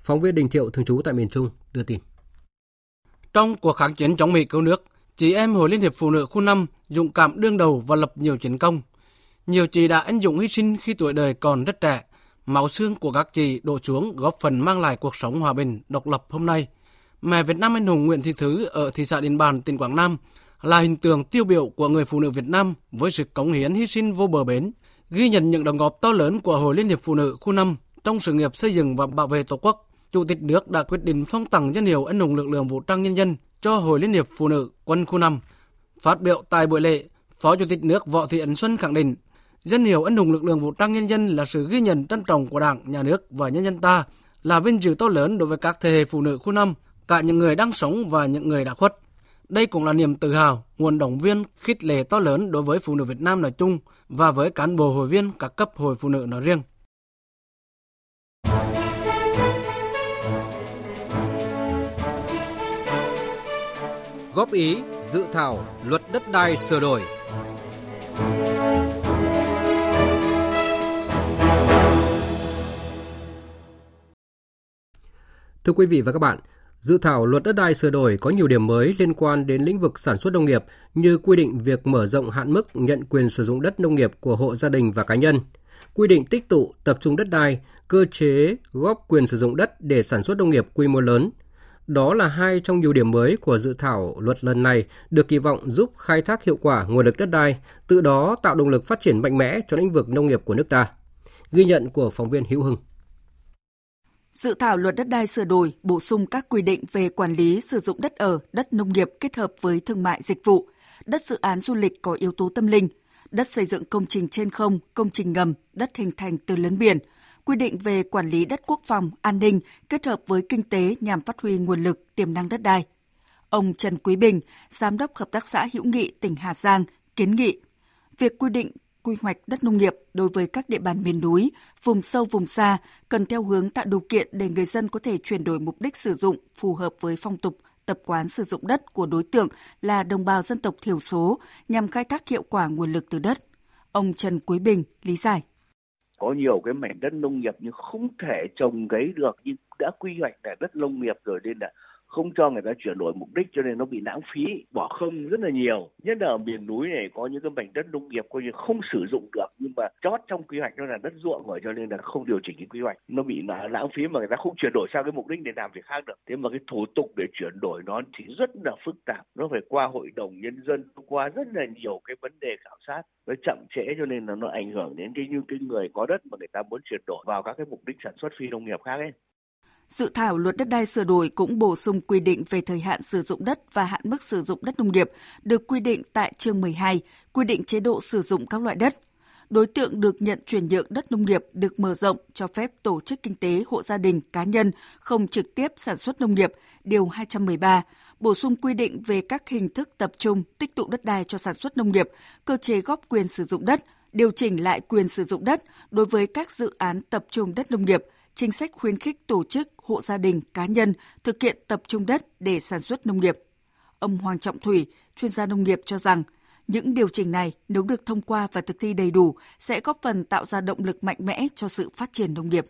Phóng viên Đình Thiệu thường trú tại miền Trung đưa tin. Trong cuộc kháng chiến chống Mỹ cứu nước, chị em Hội Liên hiệp Phụ nữ khu 5 dũng cảm đương đầu và lập nhiều chiến công. Nhiều chị đã anh dũng hy sinh khi tuổi đời còn rất trẻ. Máu xương của các chị đổ xuống góp phần mang lại cuộc sống hòa bình, độc lập hôm nay. Mẹ Việt Nam anh hùng Nguyễn Thị Thứ ở thị xã Điện Bàn, tỉnh Quảng Nam là hình tượng tiêu biểu của người phụ nữ Việt Nam với sự cống hiến hy sinh vô bờ bến, Ghi nhận những đóng góp to lớn của Hội Liên hiệp Phụ nữ khu 5 trong sự nghiệp xây dựng và bảo vệ Tổ quốc, Chủ tịch nước đã quyết định phong tặng danh hiệu anh hùng lực lượng vũ trang nhân dân cho Hội Liên hiệp Phụ nữ quân khu 5. Phát biểu tại buổi lễ, Phó Chủ tịch nước Võ Thị Ánh Xuân khẳng định, danh hiệu anh hùng lực lượng vũ trang nhân dân là sự ghi nhận trân trọng của Đảng, Nhà nước và nhân dân ta, là vinh dự to lớn đối với các thế hệ phụ nữ khu 5, cả những người đang sống và những người đã khuất. Đây cũng là niềm tự hào, nguồn động viên, khích lệ to lớn đối với phụ nữ Việt Nam nói chung và với cán bộ hội viên các cấp hội phụ nữ nói riêng. Góp ý dự thảo luật đất đai sửa đổi. Thưa quý vị và các bạn, Dự thảo luật đất đai sửa đổi có nhiều điểm mới liên quan đến lĩnh vực sản xuất nông nghiệp như quy định việc mở rộng hạn mức nhận quyền sử dụng đất nông nghiệp của hộ gia đình và cá nhân, quy định tích tụ tập trung đất đai, cơ chế góp quyền sử dụng đất để sản xuất nông nghiệp quy mô lớn. Đó là hai trong nhiều điểm mới của dự thảo luật lần này được kỳ vọng giúp khai thác hiệu quả nguồn lực đất đai, từ đó tạo động lực phát triển mạnh mẽ cho lĩnh vực nông nghiệp của nước ta. Ghi nhận của phóng viên Hữu Hưng. Dự thảo luật đất đai sửa đổi, bổ sung các quy định về quản lý sử dụng đất ở, đất nông nghiệp kết hợp với thương mại dịch vụ, đất dự án du lịch có yếu tố tâm linh, đất xây dựng công trình trên không, công trình ngầm, đất hình thành từ lấn biển, quy định về quản lý đất quốc phòng, an ninh kết hợp với kinh tế nhằm phát huy nguồn lực, tiềm năng đất đai. Ông Trần Quý Bình, Giám đốc Hợp tác xã Hữu Nghị tỉnh Hà Giang, kiến nghị việc quy định quy hoạch đất nông nghiệp đối với các địa bàn miền núi, vùng sâu vùng xa cần theo hướng tạo điều kiện để người dân có thể chuyển đổi mục đích sử dụng phù hợp với phong tục, tập quán sử dụng đất của đối tượng là đồng bào dân tộc thiểu số nhằm khai thác hiệu quả nguồn lực từ đất. Ông Trần Quý Bình lý giải. Có nhiều cái mảnh đất nông nghiệp nhưng không thể trồng cấy được nhưng đã quy hoạch là đất nông nghiệp rồi nên là không cho người ta chuyển đổi mục đích cho nên nó bị lãng phí, bỏ không rất là nhiều. Nhất là ở miền núi này, có những cái mảnh đất nông nghiệp coi như không sử dụng được, nhưng mà chót trong quy hoạch nó là đất ruộng rồi, cho nên là không điều chỉnh cái quy hoạch. Nó bị lãng phí mà người ta không chuyển đổi sang cái mục đích để làm việc khác được. Thế mà cái thủ tục để chuyển đổi nó thì rất là phức tạp. Nó phải qua hội đồng nhân dân qua rất là nhiều cái vấn đề khảo sát, nó chậm trễ cho nên là nó ảnh hưởng đến cái, như cái người có đất mà người ta muốn chuyển đổi vào các cái mục đích sản xuất phi nông nghiệp khác ấy. Dự thảo luật đất đai sửa đổi cũng bổ sung quy định về thời hạn sử dụng đất và hạn mức sử dụng đất nông nghiệp được quy định tại chương 12, quy định chế độ sử dụng các loại đất. Đối tượng được nhận chuyển nhượng đất nông nghiệp được mở rộng cho phép tổ chức kinh tế, hộ gia đình, cá nhân không trực tiếp sản xuất nông nghiệp, điều 213, bổ sung quy định về các hình thức tập trung tích tụ đất đai cho sản xuất nông nghiệp, cơ chế góp quyền sử dụng đất, điều chỉnh lại quyền sử dụng đất đối với các dự án tập trung đất nông nghiệp, chính sách khuyến khích tổ chức, hộ gia đình, cá nhân thực hiện tập trung đất để sản xuất nông nghiệp. Ông Hoàng Trọng Thủy, chuyên gia nông nghiệp cho rằng, những điều chỉnh này nếu được thông qua và thực thi đầy đủ sẽ góp phần tạo ra động lực mạnh mẽ cho sự phát triển nông nghiệp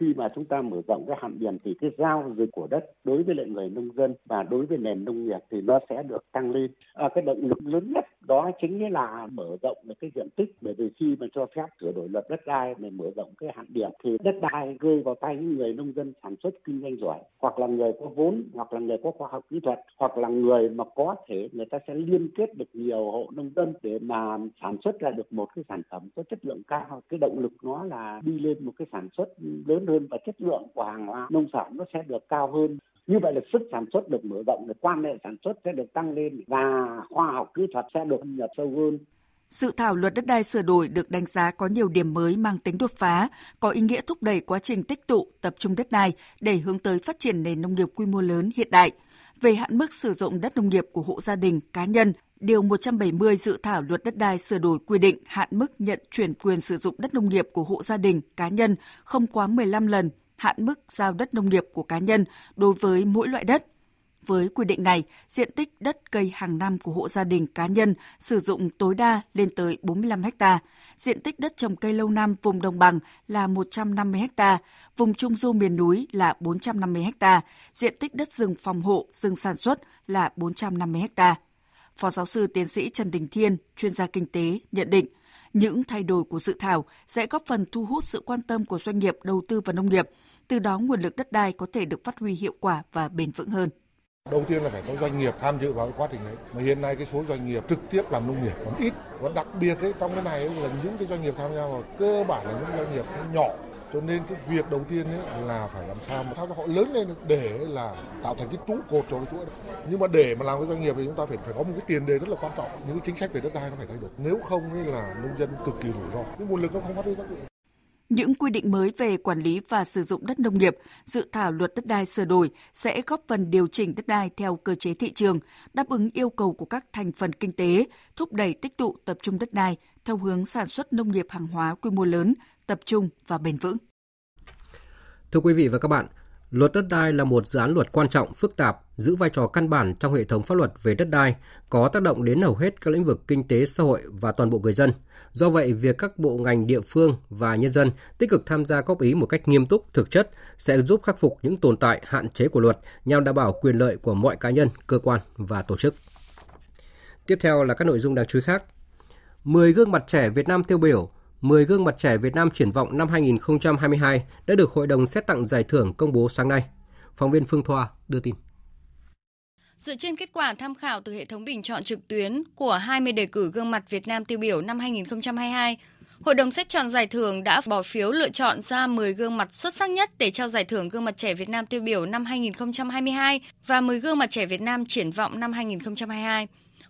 khi mà chúng ta mở rộng cái hạn điền thì cái giao dịch của đất đối với lại người nông dân và đối với nền nông nghiệp thì nó sẽ được tăng lên. À, cái động lực lớn nhất đó chính là mở rộng được cái diện tích bởi vì khi mà cho phép sửa đổi luật đất đai để mở rộng cái hạn điểm thì đất đai rơi vào tay những người nông dân sản xuất kinh doanh giỏi hoặc là người có vốn hoặc là người có khoa học kỹ thuật hoặc là người mà có thể người ta sẽ liên kết được nhiều hộ nông dân để mà sản xuất ra được một cái sản phẩm có chất lượng cao cái động lực nó là đi lên một cái sản xuất lớn hơn và chất lượng của hàng hóa nông sản nó sẽ được cao hơn như vậy là sức sản xuất được mở rộng được quan hệ sản xuất sẽ được tăng lên và khoa học kỹ thuật sẽ được nhập sâu hơn Dự thảo luật đất đai sửa đổi được đánh giá có nhiều điểm mới mang tính đột phá, có ý nghĩa thúc đẩy quá trình tích tụ, tập trung đất đai để hướng tới phát triển nền nông nghiệp quy mô lớn hiện đại. Về hạn mức sử dụng đất nông nghiệp của hộ gia đình, cá nhân, Điều 170 dự thảo luật đất đai sửa đổi quy định hạn mức nhận chuyển quyền sử dụng đất nông nghiệp của hộ gia đình, cá nhân không quá 15 lần hạn mức giao đất nông nghiệp của cá nhân đối với mỗi loại đất. Với quy định này, diện tích đất cây hàng năm của hộ gia đình cá nhân sử dụng tối đa lên tới 45 ha, diện tích đất trồng cây lâu năm vùng đồng bằng là 150 ha, vùng trung du miền núi là 450 ha, diện tích đất rừng phòng hộ, rừng sản xuất là 450 hectare Phó giáo sư tiến sĩ Trần Đình Thiên, chuyên gia kinh tế, nhận định những thay đổi của dự thảo sẽ góp phần thu hút sự quan tâm của doanh nghiệp đầu tư vào nông nghiệp, từ đó nguồn lực đất đai có thể được phát huy hiệu quả và bền vững hơn. Đầu tiên là phải có doanh nghiệp tham dự vào quá trình đấy. Mà hiện nay cái số doanh nghiệp trực tiếp làm nông nghiệp còn ít. Và đặc biệt ấy, trong cái này ấy, là những cái doanh nghiệp tham gia vào cơ bản là những doanh nghiệp nhỏ cho nên cái việc đầu tiên ấy là phải làm sao mà sao cho họ lớn lên để là tạo thành cái trụ cột cho cái chuỗi nhưng mà để mà làm cái doanh nghiệp thì chúng ta phải phải có một cái tiền đề rất là quan trọng. Những cái chính sách về đất đai nó phải thay đổi. Nếu không ấy là nông dân cực kỳ rủi ro. Cái nguồn lực nó không phát huy tác dụng. Những quy định mới về quản lý và sử dụng đất nông nghiệp, dự thảo luật đất đai sửa đổi sẽ góp phần điều chỉnh đất đai theo cơ chế thị trường, đáp ứng yêu cầu của các thành phần kinh tế, thúc đẩy tích tụ tập trung đất đai theo hướng sản xuất nông nghiệp hàng hóa quy mô lớn, tập trung và bền vững. Thưa quý vị và các bạn, Luật đất đai là một dự án luật quan trọng, phức tạp, giữ vai trò căn bản trong hệ thống pháp luật về đất đai, có tác động đến hầu hết các lĩnh vực kinh tế xã hội và toàn bộ người dân. Do vậy, việc các bộ ngành địa phương và nhân dân tích cực tham gia góp ý một cách nghiêm túc, thực chất sẽ giúp khắc phục những tồn tại, hạn chế của luật nhằm đảm bảo quyền lợi của mọi cá nhân, cơ quan và tổ chức. Tiếp theo là các nội dung đáng chú ý khác. 10 gương mặt trẻ Việt Nam tiêu biểu 10 gương mặt trẻ Việt Nam triển vọng năm 2022 đã được Hội đồng xét tặng giải thưởng công bố sáng nay. Phóng viên Phương Thoa đưa tin. Dựa trên kết quả tham khảo từ hệ thống bình chọn trực tuyến của 20 đề cử gương mặt Việt Nam tiêu biểu năm 2022, Hội đồng xét chọn giải thưởng đã bỏ phiếu lựa chọn ra 10 gương mặt xuất sắc nhất để trao giải thưởng gương mặt trẻ Việt Nam tiêu biểu năm 2022 và 10 gương mặt trẻ Việt Nam triển vọng năm 2022.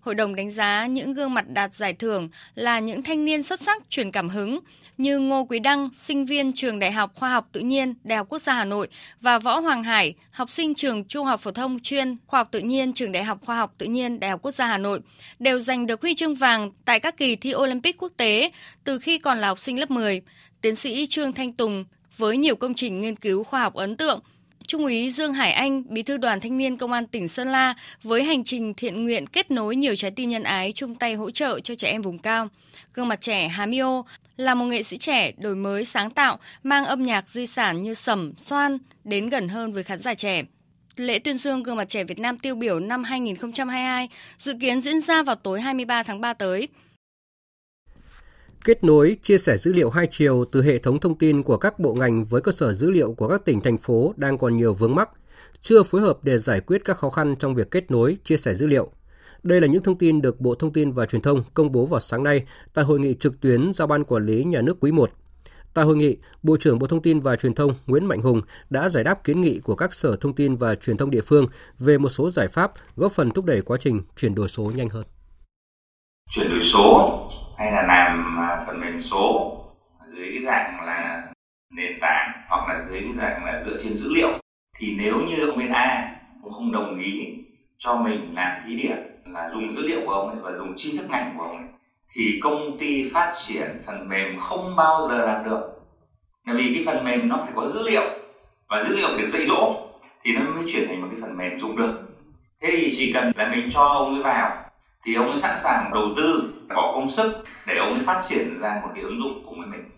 Hội đồng đánh giá những gương mặt đạt giải thưởng là những thanh niên xuất sắc truyền cảm hứng như Ngô Quý Đăng, sinh viên trường Đại học Khoa học Tự nhiên Đại học Quốc gia Hà Nội và Võ Hoàng Hải, học sinh trường Trung học phổ thông chuyên Khoa học Tự nhiên trường Đại học Khoa học Tự nhiên Đại học Quốc gia Hà Nội đều giành được huy chương vàng tại các kỳ thi Olympic quốc tế từ khi còn là học sinh lớp 10. Tiến sĩ Trương Thanh Tùng với nhiều công trình nghiên cứu khoa học ấn tượng Trung úy Dương Hải Anh, Bí thư Đoàn Thanh niên Công an tỉnh Sơn La với hành trình thiện nguyện kết nối nhiều trái tim nhân ái chung tay hỗ trợ cho trẻ em vùng cao. Gương mặt trẻ Hà Mio là một nghệ sĩ trẻ đổi mới sáng tạo, mang âm nhạc di sản như sẩm, xoan đến gần hơn với khán giả trẻ. Lễ tuyên dương gương mặt trẻ Việt Nam tiêu biểu năm 2022 dự kiến diễn ra vào tối 23 tháng 3 tới kết nối, chia sẻ dữ liệu hai chiều từ hệ thống thông tin của các bộ ngành với cơ sở dữ liệu của các tỉnh, thành phố đang còn nhiều vướng mắc, chưa phối hợp để giải quyết các khó khăn trong việc kết nối, chia sẻ dữ liệu. Đây là những thông tin được Bộ Thông tin và Truyền thông công bố vào sáng nay tại hội nghị trực tuyến giao ban quản lý nhà nước quý 1. Tại hội nghị, Bộ trưởng Bộ Thông tin và Truyền thông Nguyễn Mạnh Hùng đã giải đáp kiến nghị của các sở thông tin và truyền thông địa phương về một số giải pháp góp phần thúc đẩy quá trình chuyển đổi số nhanh hơn. Chuyển đổi số hay là làm à, phần mềm số dưới cái dạng là nền tảng hoặc là dưới cái dạng là dựa trên dữ liệu, thì nếu như ông bên A cũng không đồng ý cho mình làm thí điểm là dùng dữ liệu của ông ấy và dùng tri thức ngành của ông ấy, thì công ty phát triển phần mềm không bao giờ làm được. Bởi vì cái phần mềm nó phải có dữ liệu và dữ liệu được dạy dỗ thì nó mới chuyển thành một cái phần mềm dùng được. Thế thì chỉ cần là mình cho ông ấy vào thì ông ấy sẵn sàng đầu tư bỏ công sức để ông ấy phát triển ra một cái ứng dụng của mình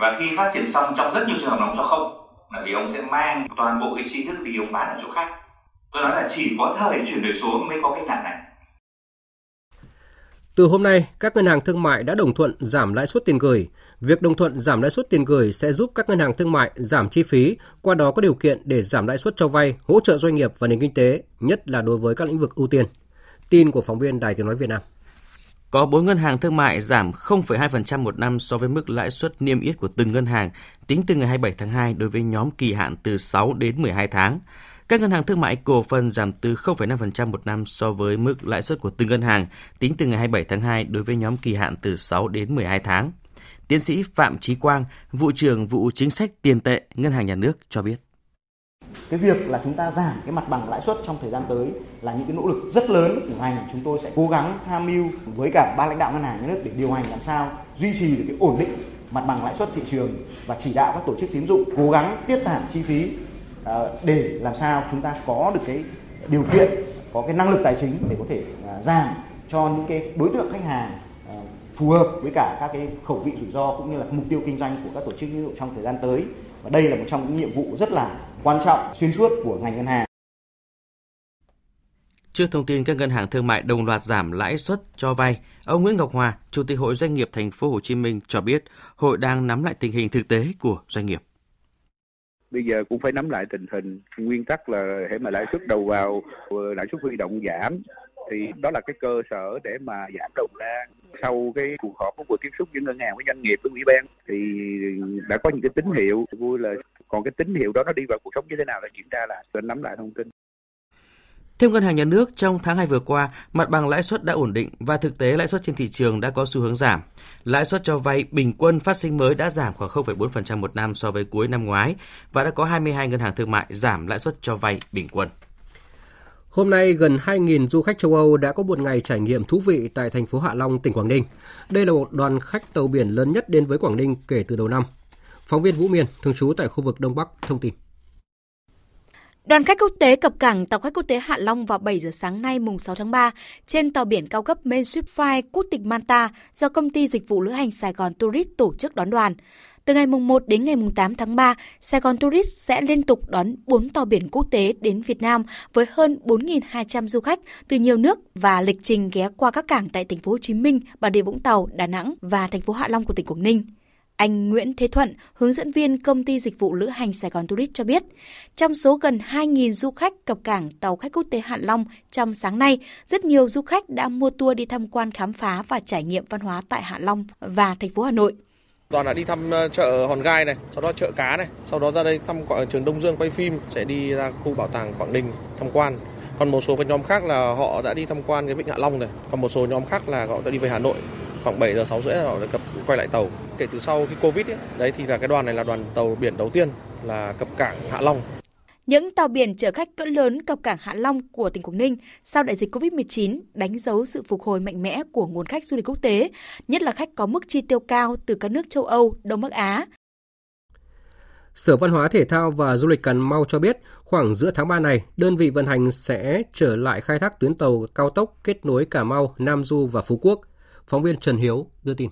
và khi phát triển xong trong rất nhiều trường hợp nó cho không là vì ông sẽ mang toàn bộ cái tri thức đi ông bán ở chỗ khác tôi nói là chỉ có thời chuyển đổi số mới có cái làm này từ hôm nay, các ngân hàng thương mại đã đồng thuận giảm lãi suất tiền gửi. Việc đồng thuận giảm lãi suất tiền gửi sẽ giúp các ngân hàng thương mại giảm chi phí, qua đó có điều kiện để giảm lãi suất cho vay, hỗ trợ doanh nghiệp và nền kinh tế, nhất là đối với các lĩnh vực ưu tiên. Tin của phóng viên Đài Tiếng nói Việt Nam. Có 4 ngân hàng thương mại giảm 0,2% một năm so với mức lãi suất niêm yết của từng ngân hàng tính từ ngày 27 tháng 2 đối với nhóm kỳ hạn từ 6 đến 12 tháng. Các ngân hàng thương mại cổ phần giảm từ 0,5% một năm so với mức lãi suất của từng ngân hàng tính từ ngày 27 tháng 2 đối với nhóm kỳ hạn từ 6 đến 12 tháng. Tiến sĩ Phạm Trí Quang, vụ trưởng vụ chính sách tiền tệ Ngân hàng Nhà nước cho biết. Cái việc là chúng ta giảm cái mặt bằng lãi suất trong thời gian tới là những cái nỗ lực rất lớn của ngành. Chúng tôi sẽ cố gắng tham mưu với cả ba lãnh đạo ngân hàng nhà nước để điều hành làm sao duy trì được cái ổn định mặt bằng lãi suất thị trường và chỉ đạo các tổ chức tín dụng cố gắng tiết giảm chi phí ờ, để làm sao chúng ta có được cái điều kiện, có cái năng lực tài chính để có thể ờ, giảm cho những cái đối tượng khách hàng ờ, phù hợp với cả các cái khẩu vị rủi ro cũng như là mục tiêu kinh doanh của các tổ chức tín dụng trong thời gian tới và đây là một trong những nhiệm vụ rất là quan trọng xuyên suốt của ngành ngân hàng. Trước thông tin các ngân hàng thương mại đồng loạt giảm lãi suất cho vay, ông Nguyễn Ngọc Hòa, Chủ tịch Hội Doanh nghiệp Thành phố Hồ Chí Minh cho biết, hội đang nắm lại tình hình thực tế của doanh nghiệp. Bây giờ cũng phải nắm lại tình hình. Nguyên tắc là để mà lãi suất đầu vào lãi suất huy động giảm thì đó là cái cơ sở để mà giảm đồng ra. Sau cái cuộc họp của cuộc tiếp xúc giữa ngân hàng với doanh nghiệp với ủy ban thì đã có những cái tín hiệu vui là còn cái tín hiệu đó nó đi vào cuộc sống như thế nào là kiểm tra là cần nắm lại thông tin theo Ngân hàng Nhà nước, trong tháng 2 vừa qua, mặt bằng lãi suất đã ổn định và thực tế lãi suất trên thị trường đã có xu hướng giảm. Lãi suất cho vay bình quân phát sinh mới đã giảm khoảng 0,4% một năm so với cuối năm ngoái và đã có 22 ngân hàng thương mại giảm lãi suất cho vay bình quân. Hôm nay, gần 2.000 du khách châu Âu đã có một ngày trải nghiệm thú vị tại thành phố Hạ Long, tỉnh Quảng Ninh. Đây là một đoàn khách tàu biển lớn nhất đến với Quảng Ninh kể từ đầu năm. Phóng viên Vũ Miên, thường trú tại khu vực Đông Bắc, thông tin. Đoàn khách quốc tế cập cảng tàu khách quốc tế Hạ Long vào 7 giờ sáng nay mùng 6 tháng 3 trên tàu biển cao cấp Mainship Fly quốc tịch Manta do công ty dịch vụ lữ hành Sài Gòn Tourist tổ chức đón đoàn. Từ ngày mùng 1 đến ngày mùng 8 tháng 3, Sài Gòn Tourist sẽ liên tục đón 4 tàu biển quốc tế đến Việt Nam với hơn 4.200 du khách từ nhiều nước và lịch trình ghé qua các cảng tại thành phố Hồ Chí Minh, Bà Rịa Vũng Tàu, Đà Nẵng và thành phố Hạ Long của tỉnh Quảng Ninh. Anh Nguyễn Thế Thuận, hướng dẫn viên công ty dịch vụ lữ hành Sài Gòn Tourist cho biết, trong số gần 2.000 du khách cập cảng tàu khách quốc tế Hạ Long trong sáng nay, rất nhiều du khách đã mua tour đi tham quan khám phá và trải nghiệm văn hóa tại Hạ Long và thành phố Hà Nội. Toàn đã đi thăm ờ, chợ Hòn Gai này, sau đó chợ cá này, sau đó ra đây thăm ờ, trường Đông Dương quay phim, sẽ đi ra khu bảo tàng Quảng Ninh tham quan. Còn một số phần nhóm khác là họ đã đi tham quan cái vịnh Hạ Long này, còn một số nhóm khác là họ đã đi về Hà Nội khoảng 7 giờ 6 rưỡi họ đã cập quay lại tàu. Kể từ sau khi Covid ấy, đấy thì là cái đoàn này là đoàn tàu biển đầu tiên là cập cảng Hạ Long. Những tàu biển chở khách cỡ lớn cập cảng Hạ Long của tỉnh Quảng Ninh sau đại dịch Covid-19 đánh dấu sự phục hồi mạnh mẽ của nguồn khách du lịch quốc tế, nhất là khách có mức chi tiêu cao từ các nước châu Âu, Đông Bắc Á. Sở Văn hóa Thể thao và Du lịch Cà Mau cho biết, khoảng giữa tháng 3 này, đơn vị vận hành sẽ trở lại khai thác tuyến tàu cao tốc kết nối Cà Mau, Nam Du và Phú Quốc. Phóng viên Trần Hiếu đưa tin.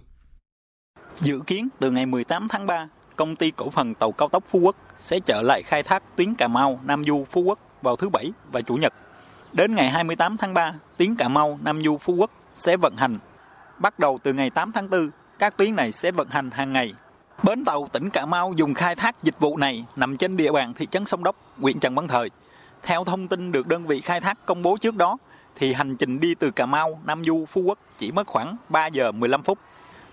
Dự kiến từ ngày 18 tháng 3, công ty cổ phần tàu cao tốc Phú Quốc sẽ trở lại khai thác tuyến Cà Mau, Nam Du, Phú Quốc vào thứ Bảy và Chủ nhật. Đến ngày 28 tháng 3, tuyến Cà Mau, Nam Du, Phú Quốc sẽ vận hành. Bắt đầu từ ngày 8 tháng 4, các tuyến này sẽ vận hành hàng ngày. Bến tàu tỉnh Cà Mau dùng khai thác dịch vụ này nằm trên địa bàn thị trấn Sông Đốc, huyện Trần Văn Thời. Theo thông tin được đơn vị khai thác công bố trước đó, thì hành trình đi từ Cà Mau, Nam Du, Phú Quốc chỉ mất khoảng 3 giờ 15 phút.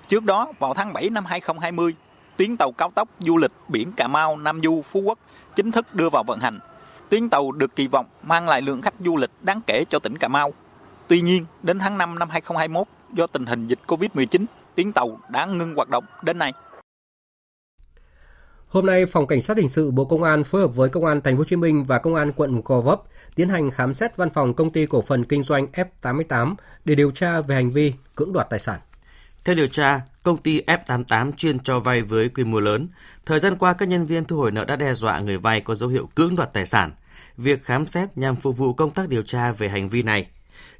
Trước đó, vào tháng 7 năm 2020, tuyến tàu cao tốc du lịch biển Cà Mau Nam Du Phú Quốc chính thức đưa vào vận hành. Tuyến tàu được kỳ vọng mang lại lượng khách du lịch đáng kể cho tỉnh Cà Mau. Tuy nhiên, đến tháng 5 năm 2021, do tình hình dịch Covid-19, tuyến tàu đã ngưng hoạt động đến nay. Hôm nay, Phòng Cảnh sát hình sự Bộ Công an phối hợp với Công an Thành phố Hồ Chí Minh và Công an quận Gò Vấp tiến hành khám xét văn phòng công ty cổ phần kinh doanh F88 để điều tra về hành vi cưỡng đoạt tài sản. Theo điều tra, công ty F88 chuyên cho vay với quy mô lớn. Thời gian qua, các nhân viên thu hồi nợ đã đe dọa người vay có dấu hiệu cưỡng đoạt tài sản. Việc khám xét nhằm phục vụ công tác điều tra về hành vi này.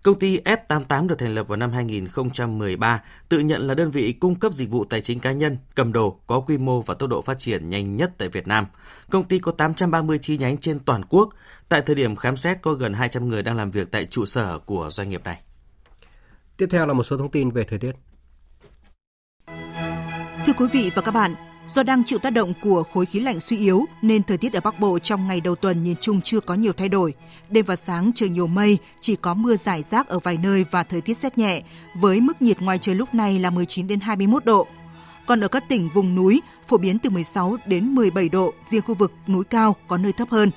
Công ty F88 được thành lập vào năm 2013, tự nhận là đơn vị cung cấp dịch vụ tài chính cá nhân, cầm đồ có quy mô và tốc độ phát triển nhanh nhất tại Việt Nam. Công ty có 830 chi nhánh trên toàn quốc. Tại thời điểm khám xét có gần 200 người đang làm việc tại trụ sở của doanh nghiệp này. Tiếp theo là một số thông tin về thời tiết. Thưa quý vị và các bạn, do đang chịu tác động của khối khí lạnh suy yếu nên thời tiết ở Bắc Bộ trong ngày đầu tuần nhìn chung chưa có nhiều thay đổi. Đêm và sáng trời nhiều mây, chỉ có mưa rải rác ở vài nơi và thời tiết rét nhẹ, với mức nhiệt ngoài trời lúc này là 19 đến 21 độ. Còn ở các tỉnh vùng núi, phổ biến từ 16 đến 17 độ, riêng khu vực núi cao có nơi thấp hơn.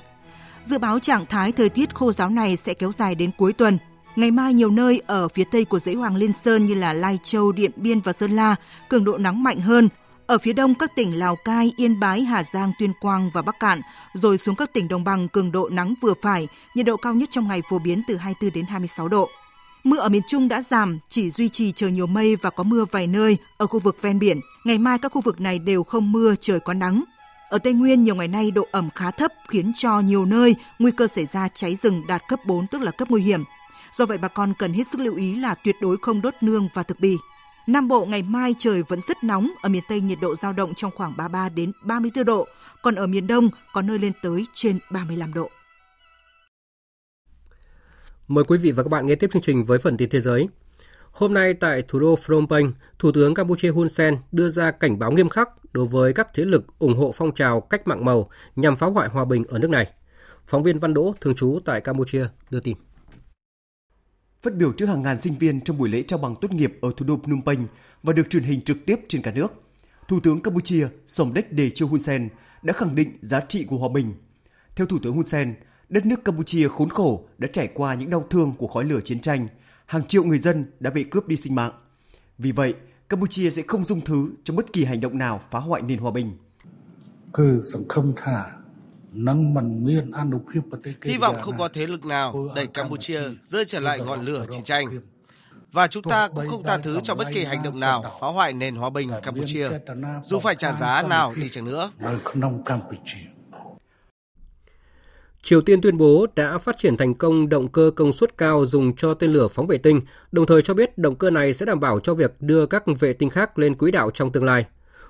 Dự báo trạng thái thời tiết khô giáo này sẽ kéo dài đến cuối tuần. Ngày mai nhiều nơi ở phía tây của dãy Hoàng Liên Sơn như là Lai Châu, Điện Biên và Sơn La, cường độ nắng mạnh hơn. Ở phía đông các tỉnh Lào Cai, Yên Bái, Hà Giang, Tuyên Quang và Bắc Cạn, rồi xuống các tỉnh đồng bằng cường độ nắng vừa phải, nhiệt độ cao nhất trong ngày phổ biến từ 24 đến 26 độ. Mưa ở miền Trung đã giảm, chỉ duy trì trời nhiều mây và có mưa vài nơi ở khu vực ven biển. Ngày mai các khu vực này đều không mưa, trời có nắng. Ở Tây Nguyên, nhiều ngày nay độ ẩm khá thấp khiến cho nhiều nơi nguy cơ xảy ra cháy rừng đạt cấp 4 tức là cấp nguy hiểm. Do vậy bà con cần hết sức lưu ý là tuyệt đối không đốt nương và thực bì. Nam Bộ ngày mai trời vẫn rất nóng, ở miền Tây nhiệt độ giao động trong khoảng 33 đến 34 độ, còn ở miền Đông có nơi lên tới trên 35 độ. Mời quý vị và các bạn nghe tiếp chương trình với phần tin thế giới. Hôm nay tại thủ đô Phnom Penh, Thủ tướng Campuchia Hun Sen đưa ra cảnh báo nghiêm khắc đối với các thế lực ủng hộ phong trào cách mạng màu nhằm phá hoại hòa bình ở nước này. Phóng viên Văn Đỗ, thường trú tại Campuchia, đưa tin. Phát biểu trước hàng ngàn sinh viên trong buổi lễ trao bằng tốt nghiệp ở thủ đô Phnom Penh và được truyền hình trực tiếp trên cả nước, Thủ tướng Campuchia Somdech Techo Hun Sen đã khẳng định giá trị của hòa bình. Theo Thủ tướng Hun Sen, đất nước Campuchia khốn khổ đã trải qua những đau thương của khói lửa chiến tranh, hàng triệu người dân đã bị cướp đi sinh mạng. Vì vậy, Campuchia sẽ không dung thứ cho bất kỳ hành động nào phá hoại nền hòa bình. Hy vọng không có thế lực nào đẩy Campuchia rơi trở lại ngọn lửa chiến tranh. Và chúng ta cũng không tha thứ cho bất kỳ hành động nào phá hoại nền hòa bình Campuchia, dù phải trả giá nào đi chăng nữa. Triều Tiên tuyên bố đã phát triển thành công động cơ công suất cao dùng cho tên lửa phóng vệ tinh, đồng thời cho biết động cơ này sẽ đảm bảo cho việc đưa các vệ tinh khác lên quỹ đạo trong tương lai.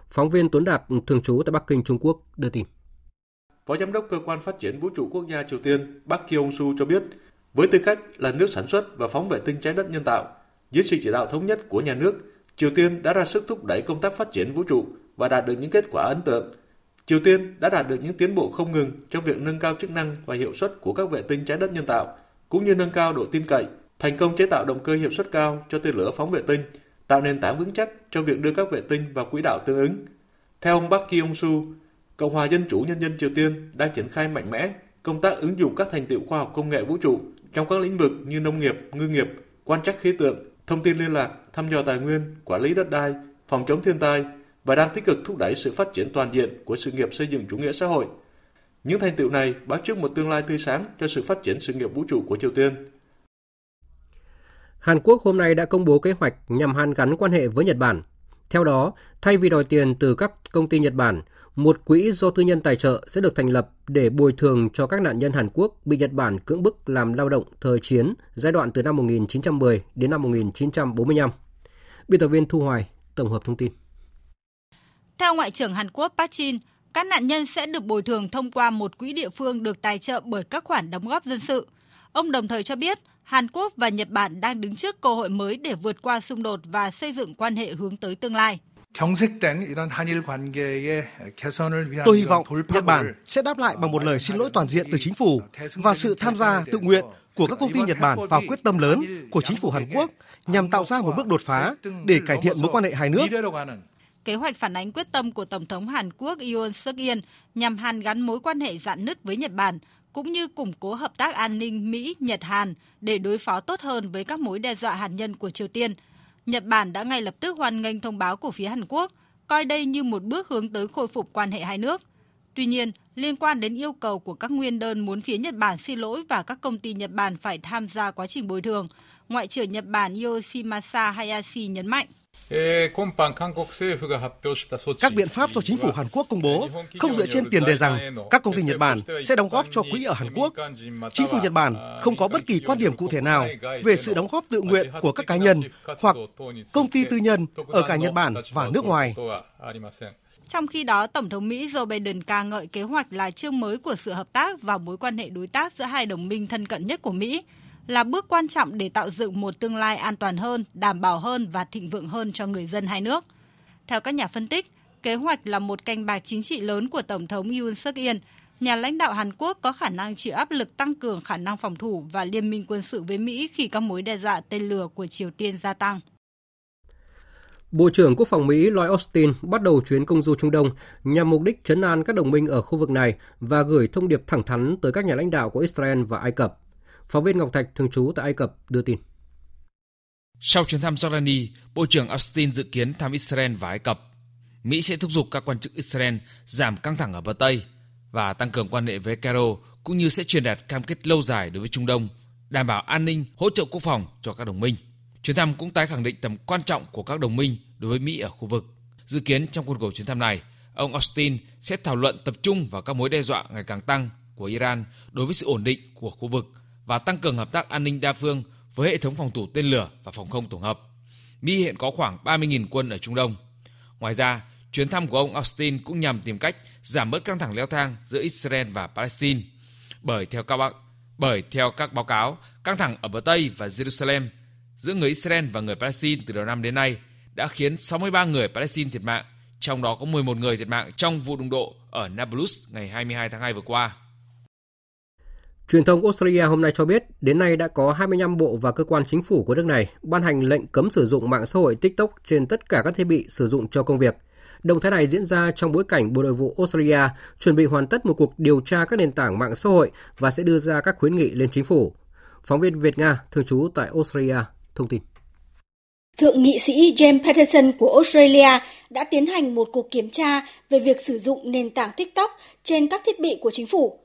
Phóng viên Tuấn Đạt, thường trú tại Bắc Kinh, Trung Quốc, đưa tin. Phó Giám đốc Cơ quan Phát triển Vũ trụ Quốc gia Triều Tiên Park Kyung-su cho biết, với tư cách là nước sản xuất và phóng vệ tinh trái đất nhân tạo, dưới sự chỉ đạo thống nhất của nhà nước, Triều Tiên đã ra sức thúc đẩy công tác phát triển vũ trụ và đạt được những kết quả ấn tượng. Triều Tiên đã đạt được những tiến bộ không ngừng trong việc nâng cao chức năng và hiệu suất của các vệ tinh trái đất nhân tạo, cũng như nâng cao độ tin cậy, thành công chế tạo động cơ hiệu suất cao cho tên lửa phóng vệ tinh, tạo nền tảng vững chắc cho việc đưa các vệ tinh vào quỹ đạo tương ứng. Theo ông Park Kyung-su, Cộng hòa Dân chủ Nhân dân Triều Tiên đang triển khai mạnh mẽ công tác ứng dụng các thành tựu khoa học công nghệ vũ trụ trong các lĩnh vực như nông nghiệp, ngư nghiệp, quan trắc khí tượng, thông tin liên lạc, thăm dò tài nguyên, quản lý đất đai, phòng chống thiên tai và đang tích cực thúc đẩy sự phát triển toàn diện của sự nghiệp xây dựng chủ nghĩa xã hội. Những thành tựu này báo trước một tương lai tươi sáng cho sự phát triển sự nghiệp vũ trụ của Triều Tiên. Hàn Quốc hôm nay đã công bố kế hoạch nhằm hàn gắn quan hệ với Nhật Bản. Theo đó, thay vì đòi tiền từ các công ty Nhật Bản, một quỹ do tư nhân tài trợ sẽ được thành lập để bồi thường cho các nạn nhân Hàn Quốc bị Nhật Bản cưỡng bức làm lao động thời chiến giai đoạn từ năm 1910 đến năm 1945. Biên tập viên Thu Hoài tổng hợp thông tin. Theo Ngoại trưởng Hàn Quốc Park Jin, các nạn nhân sẽ được bồi thường thông qua một quỹ địa phương được tài trợ bởi các khoản đóng góp dân sự. Ông đồng thời cho biết Hàn Quốc và Nhật Bản đang đứng trước cơ hội mới để vượt qua xung đột và xây dựng quan hệ hướng tới tương lai. Tôi hy vọng Nhật Bản sẽ đáp lại bằng một lời xin lỗi toàn diện từ chính phủ và sự tham gia tự nguyện của các công ty Nhật Bản vào quyết tâm lớn của chính phủ Hàn Quốc nhằm tạo ra một bước đột phá để cải thiện mối quan hệ hai nước. kế hoạch phản ánh quyết tâm của Tổng thống Hàn Quốc Yoon suk yeol nhằm hàn gắn mối quan hệ dạn nứt với Nhật Bản, cũng như củng cố hợp tác an ninh Mỹ-Nhật-Hàn để đối phó tốt hơn với các mối đe dọa hạt nhân của Triều Tiên. Nhật Bản đã ngay lập tức hoan nghênh thông báo của phía Hàn Quốc, coi đây như một bước hướng tới khôi phục quan hệ hai nước. Tuy nhiên, liên quan đến yêu cầu của các nguyên đơn muốn phía Nhật Bản xin lỗi và các công ty Nhật Bản phải tham gia quá trình bồi thường, Ngoại trưởng Nhật Bản Yoshimasa Hayashi nhấn mạnh. Các biện pháp do chính phủ Hàn Quốc công bố không dựa trên tiền đề rằng các công ty Nhật Bản sẽ đóng góp cho quỹ ở Hàn Quốc. Chính phủ Nhật Bản không có bất kỳ quan điểm cụ thể nào về sự đóng góp tự nguyện của các cá nhân hoặc công ty tư nhân ở cả Nhật Bản và nước ngoài. Trong khi đó, Tổng thống Mỹ Joe Biden ca ngợi kế hoạch là chương mới của sự hợp tác và mối quan hệ đối tác giữa hai đồng minh thân cận nhất của Mỹ, là bước quan trọng để tạo dựng một tương lai an toàn hơn, đảm bảo hơn và thịnh vượng hơn cho người dân hai nước. Theo các nhà phân tích, kế hoạch là một canh bạc chính trị lớn của Tổng thống Yoon suk yeol nhà lãnh đạo Hàn Quốc có khả năng chịu áp lực tăng cường khả năng phòng thủ và liên minh quân sự với Mỹ khi các mối đe dọa tên lửa của Triều Tiên gia tăng. Bộ trưởng Quốc phòng Mỹ Lloyd Austin bắt đầu chuyến công du Trung Đông nhằm mục đích chấn an các đồng minh ở khu vực này và gửi thông điệp thẳng thắn tới các nhà lãnh đạo của Israel và Ai Cập. Phóng viên Ngọc Thạch thường trú tại Ai Cập đưa tin. Sau chuyến thăm Jordani, Bộ trưởng Austin dự kiến thăm Israel và Ai Cập. Mỹ sẽ thúc giục các quan chức Israel giảm căng thẳng ở bờ Tây và tăng cường quan hệ với Cairo cũng như sẽ truyền đạt cam kết lâu dài đối với Trung Đông, đảm bảo an ninh, hỗ trợ quốc phòng cho các đồng minh. Chuyến thăm cũng tái khẳng định tầm quan trọng của các đồng minh đối với Mỹ ở khu vực. Dự kiến trong khuôn khổ chuyến thăm này, ông Austin sẽ thảo luận tập trung vào các mối đe dọa ngày càng tăng của Iran đối với sự ổn định của khu vực và tăng cường hợp tác an ninh đa phương với hệ thống phòng thủ tên lửa và phòng không tổng hợp. Mỹ hiện có khoảng 30.000 quân ở Trung Đông. Ngoài ra, chuyến thăm của ông Austin cũng nhằm tìm cách giảm bớt căng thẳng leo thang giữa Israel và Palestine. Bởi theo các báo, bởi theo các báo cáo, căng thẳng ở bờ Tây và Jerusalem giữa người Israel và người Palestine từ đầu năm đến nay đã khiến 63 người Palestine thiệt mạng, trong đó có 11 người thiệt mạng trong vụ đụng độ ở Nablus ngày 22 tháng 2 vừa qua. Truyền thông Australia hôm nay cho biết, đến nay đã có 25 bộ và cơ quan chính phủ của nước này ban hành lệnh cấm sử dụng mạng xã hội TikTok trên tất cả các thiết bị sử dụng cho công việc. Động thái này diễn ra trong bối cảnh Bộ Nội vụ Australia chuẩn bị hoàn tất một cuộc điều tra các nền tảng mạng xã hội và sẽ đưa ra các khuyến nghị lên chính phủ. Phóng viên Việt Nga thường trú tại Australia thông tin. Thượng nghị sĩ James Patterson của Australia đã tiến hành một cuộc kiểm tra về việc sử dụng nền tảng TikTok trên các thiết bị của chính phủ.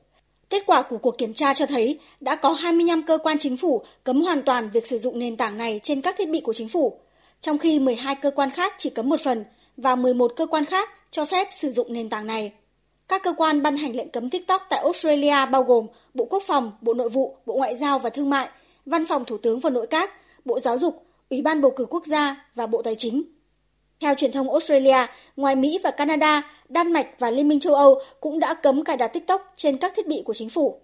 Kết quả của cuộc kiểm tra cho thấy đã có 25 cơ quan chính phủ cấm hoàn toàn việc sử dụng nền tảng này trên các thiết bị của chính phủ, trong khi 12 cơ quan khác chỉ cấm một phần và 11 cơ quan khác cho phép sử dụng nền tảng này. Các cơ quan ban hành lệnh cấm TikTok tại Australia bao gồm Bộ Quốc phòng, Bộ Nội vụ, Bộ Ngoại giao và Thương mại, Văn phòng Thủ tướng và Nội các, Bộ Giáo dục, Ủy ban bầu cử quốc gia và Bộ Tài chính. Theo truyền thông Australia, ngoài Mỹ và Canada, Đan Mạch và Liên minh châu Âu cũng đã cấm cài đặt TikTok trên các thiết bị của chính phủ.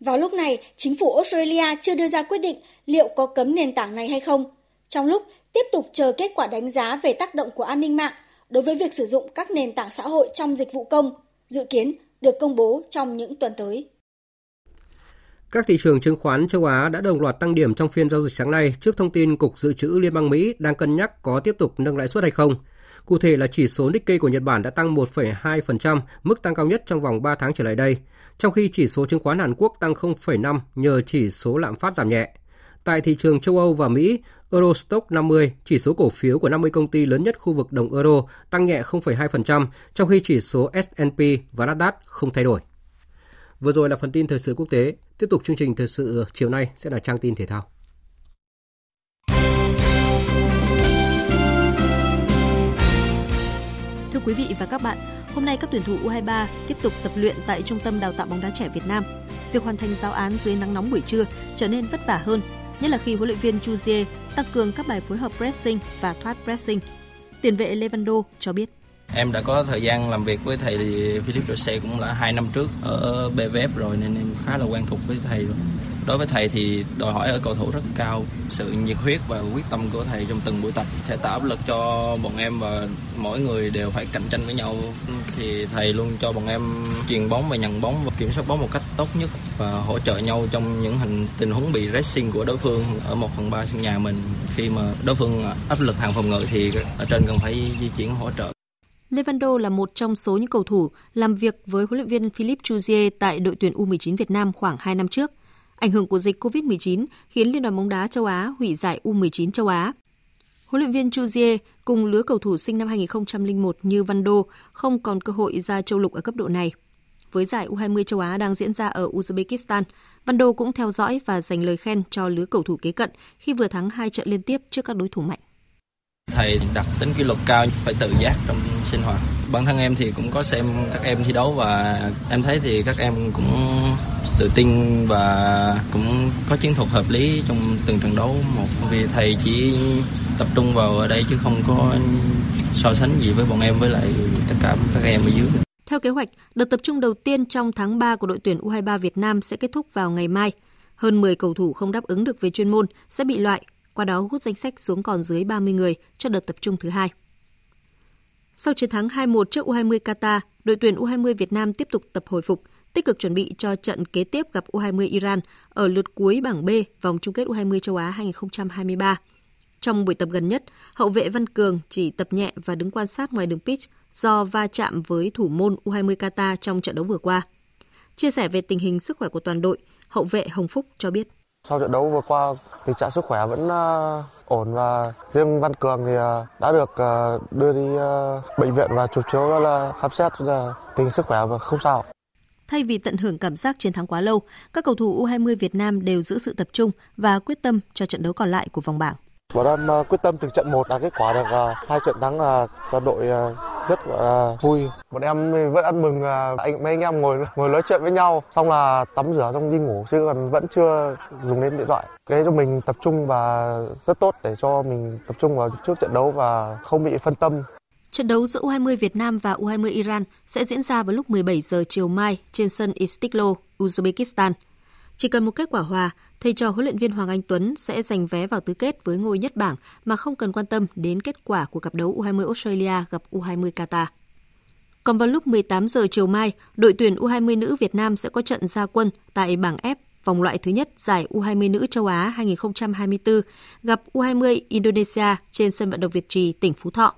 Vào lúc này, chính phủ Australia chưa đưa ra quyết định liệu có cấm nền tảng này hay không, trong lúc tiếp tục chờ kết quả đánh giá về tác động của an ninh mạng đối với việc sử dụng các nền tảng xã hội trong dịch vụ công, dự kiến được công bố trong những tuần tới. Các thị trường chứng khoán châu Á đã đồng loạt tăng điểm trong phiên giao dịch sáng nay trước thông tin Cục Dự trữ Liên bang Mỹ đang cân nhắc có tiếp tục nâng lãi suất hay không. Cụ thể là chỉ số Nikkei của Nhật Bản đã tăng 1,2%, mức tăng cao nhất trong vòng 3 tháng trở lại đây, trong khi chỉ số chứng khoán Hàn Quốc tăng 0,5 nhờ chỉ số lạm phát giảm nhẹ. Tại thị trường châu Âu và Mỹ, Eurostock 50, chỉ số cổ phiếu của 50 công ty lớn nhất khu vực đồng euro, tăng nhẹ 0,2%, trong khi chỉ số S&P và Nasdaq không thay đổi. Vừa rồi là phần tin thời sự quốc tế. Tiếp tục chương trình thời sự chiều nay sẽ là trang tin thể thao. Thưa quý vị và các bạn, hôm nay các tuyển thủ U23 tiếp tục tập luyện tại Trung tâm Đào tạo bóng đá trẻ Việt Nam. Việc hoàn thành giáo án dưới nắng nóng buổi trưa trở nên vất vả hơn, nhất là khi huấn luyện viên Chuzier tăng cường các bài phối hợp pressing và thoát pressing. Tiền vệ Levando cho biết. Em đã có thời gian làm việc với thầy Philip Rose cũng là hai năm trước ở BVF rồi nên em khá là quen thuộc với thầy rồi. Đối với thầy thì đòi hỏi ở cầu thủ rất cao, sự nhiệt huyết và quyết tâm của thầy trong từng buổi tập sẽ tạo áp lực cho bọn em và mỗi người đều phải cạnh tranh với nhau. Thì thầy luôn cho bọn em truyền bóng và nhận bóng và kiểm soát bóng một cách tốt nhất và hỗ trợ nhau trong những hình tình huống bị racing của đối phương ở một phần ba sân nhà mình. Khi mà đối phương áp lực hàng phòng ngự thì ở trên cần phải di chuyển hỗ trợ. Levando là một trong số những cầu thủ làm việc với huấn luyện viên Philippe Chuzier tại đội tuyển U19 Việt Nam khoảng 2 năm trước. Ảnh hưởng của dịch COVID-19 khiến Liên đoàn bóng đá châu Á hủy giải U19 châu Á. Huấn luyện viên Chuzier cùng lứa cầu thủ sinh năm 2001 như Vando không còn cơ hội ra châu lục ở cấp độ này. Với giải U20 châu Á đang diễn ra ở Uzbekistan, Vando cũng theo dõi và dành lời khen cho lứa cầu thủ kế cận khi vừa thắng hai trận liên tiếp trước các đối thủ mạnh. Thầy đặt tính kỷ luật cao, phải tự giác trong sinh hoạt. Bản thân em thì cũng có xem các em thi đấu và em thấy thì các em cũng tự tin và cũng có chiến thuật hợp lý trong từng trận đấu một vì thầy chỉ tập trung vào ở đây chứ không có so sánh gì với bọn em với lại tất cả các em ở dưới. Theo kế hoạch, đợt tập trung đầu tiên trong tháng 3 của đội tuyển U23 Việt Nam sẽ kết thúc vào ngày mai. Hơn 10 cầu thủ không đáp ứng được về chuyên môn sẽ bị loại, qua đó hút danh sách xuống còn dưới 30 người cho đợt tập trung thứ hai. Sau chiến thắng 2-1 trước U20 Qatar, đội tuyển U20 Việt Nam tiếp tục tập hồi phục, tích cực chuẩn bị cho trận kế tiếp gặp U20 Iran ở lượt cuối bảng B vòng chung kết U20 châu Á 2023. Trong buổi tập gần nhất, hậu vệ Văn Cường chỉ tập nhẹ và đứng quan sát ngoài đường pitch do va chạm với thủ môn U20 Qatar trong trận đấu vừa qua. Chia sẻ về tình hình sức khỏe của toàn đội, hậu vệ Hồng Phúc cho biết. Sau trận đấu vừa qua, tình trạng sức khỏe vẫn uh, ổn và riêng Văn Cường thì uh, đã được uh, đưa đi bệnh viện và chụp chiếu là khám xét là tình sức khỏe và không sao. Thay vì tận hưởng cảm giác chiến thắng quá lâu, các cầu thủ U20 Việt Nam đều giữ sự tập trung và quyết tâm cho trận đấu còn lại của vòng bảng. Bọn em uh, quyết tâm từng trận một đạt kết quả được uh, hai trận thắng là uh, toàn đội rất vui. Bọn em vẫn ăn mừng anh mấy anh em ngồi ngồi nói chuyện với nhau, xong là tắm rửa xong đi ngủ chứ còn vẫn chưa dùng đến điện thoại. Cái cho mình tập trung và rất tốt để cho mình tập trung vào trước trận đấu và không bị phân tâm. Trận đấu giữa U20 Việt Nam và U20 Iran sẽ diễn ra vào lúc 17 giờ chiều mai trên sân Istiklal, Uzbekistan. Chỉ cần một kết quả hòa, thầy trò huấn luyện viên Hoàng Anh Tuấn sẽ giành vé vào tứ kết với ngôi nhất bảng mà không cần quan tâm đến kết quả của cặp đấu U20 Australia gặp U20 Qatar. Còn vào lúc 18 giờ chiều mai, đội tuyển U20 nữ Việt Nam sẽ có trận gia quân tại bảng F vòng loại thứ nhất giải U20 nữ châu Á 2024 gặp U20 Indonesia trên sân vận động Việt Trì, tỉnh Phú Thọ.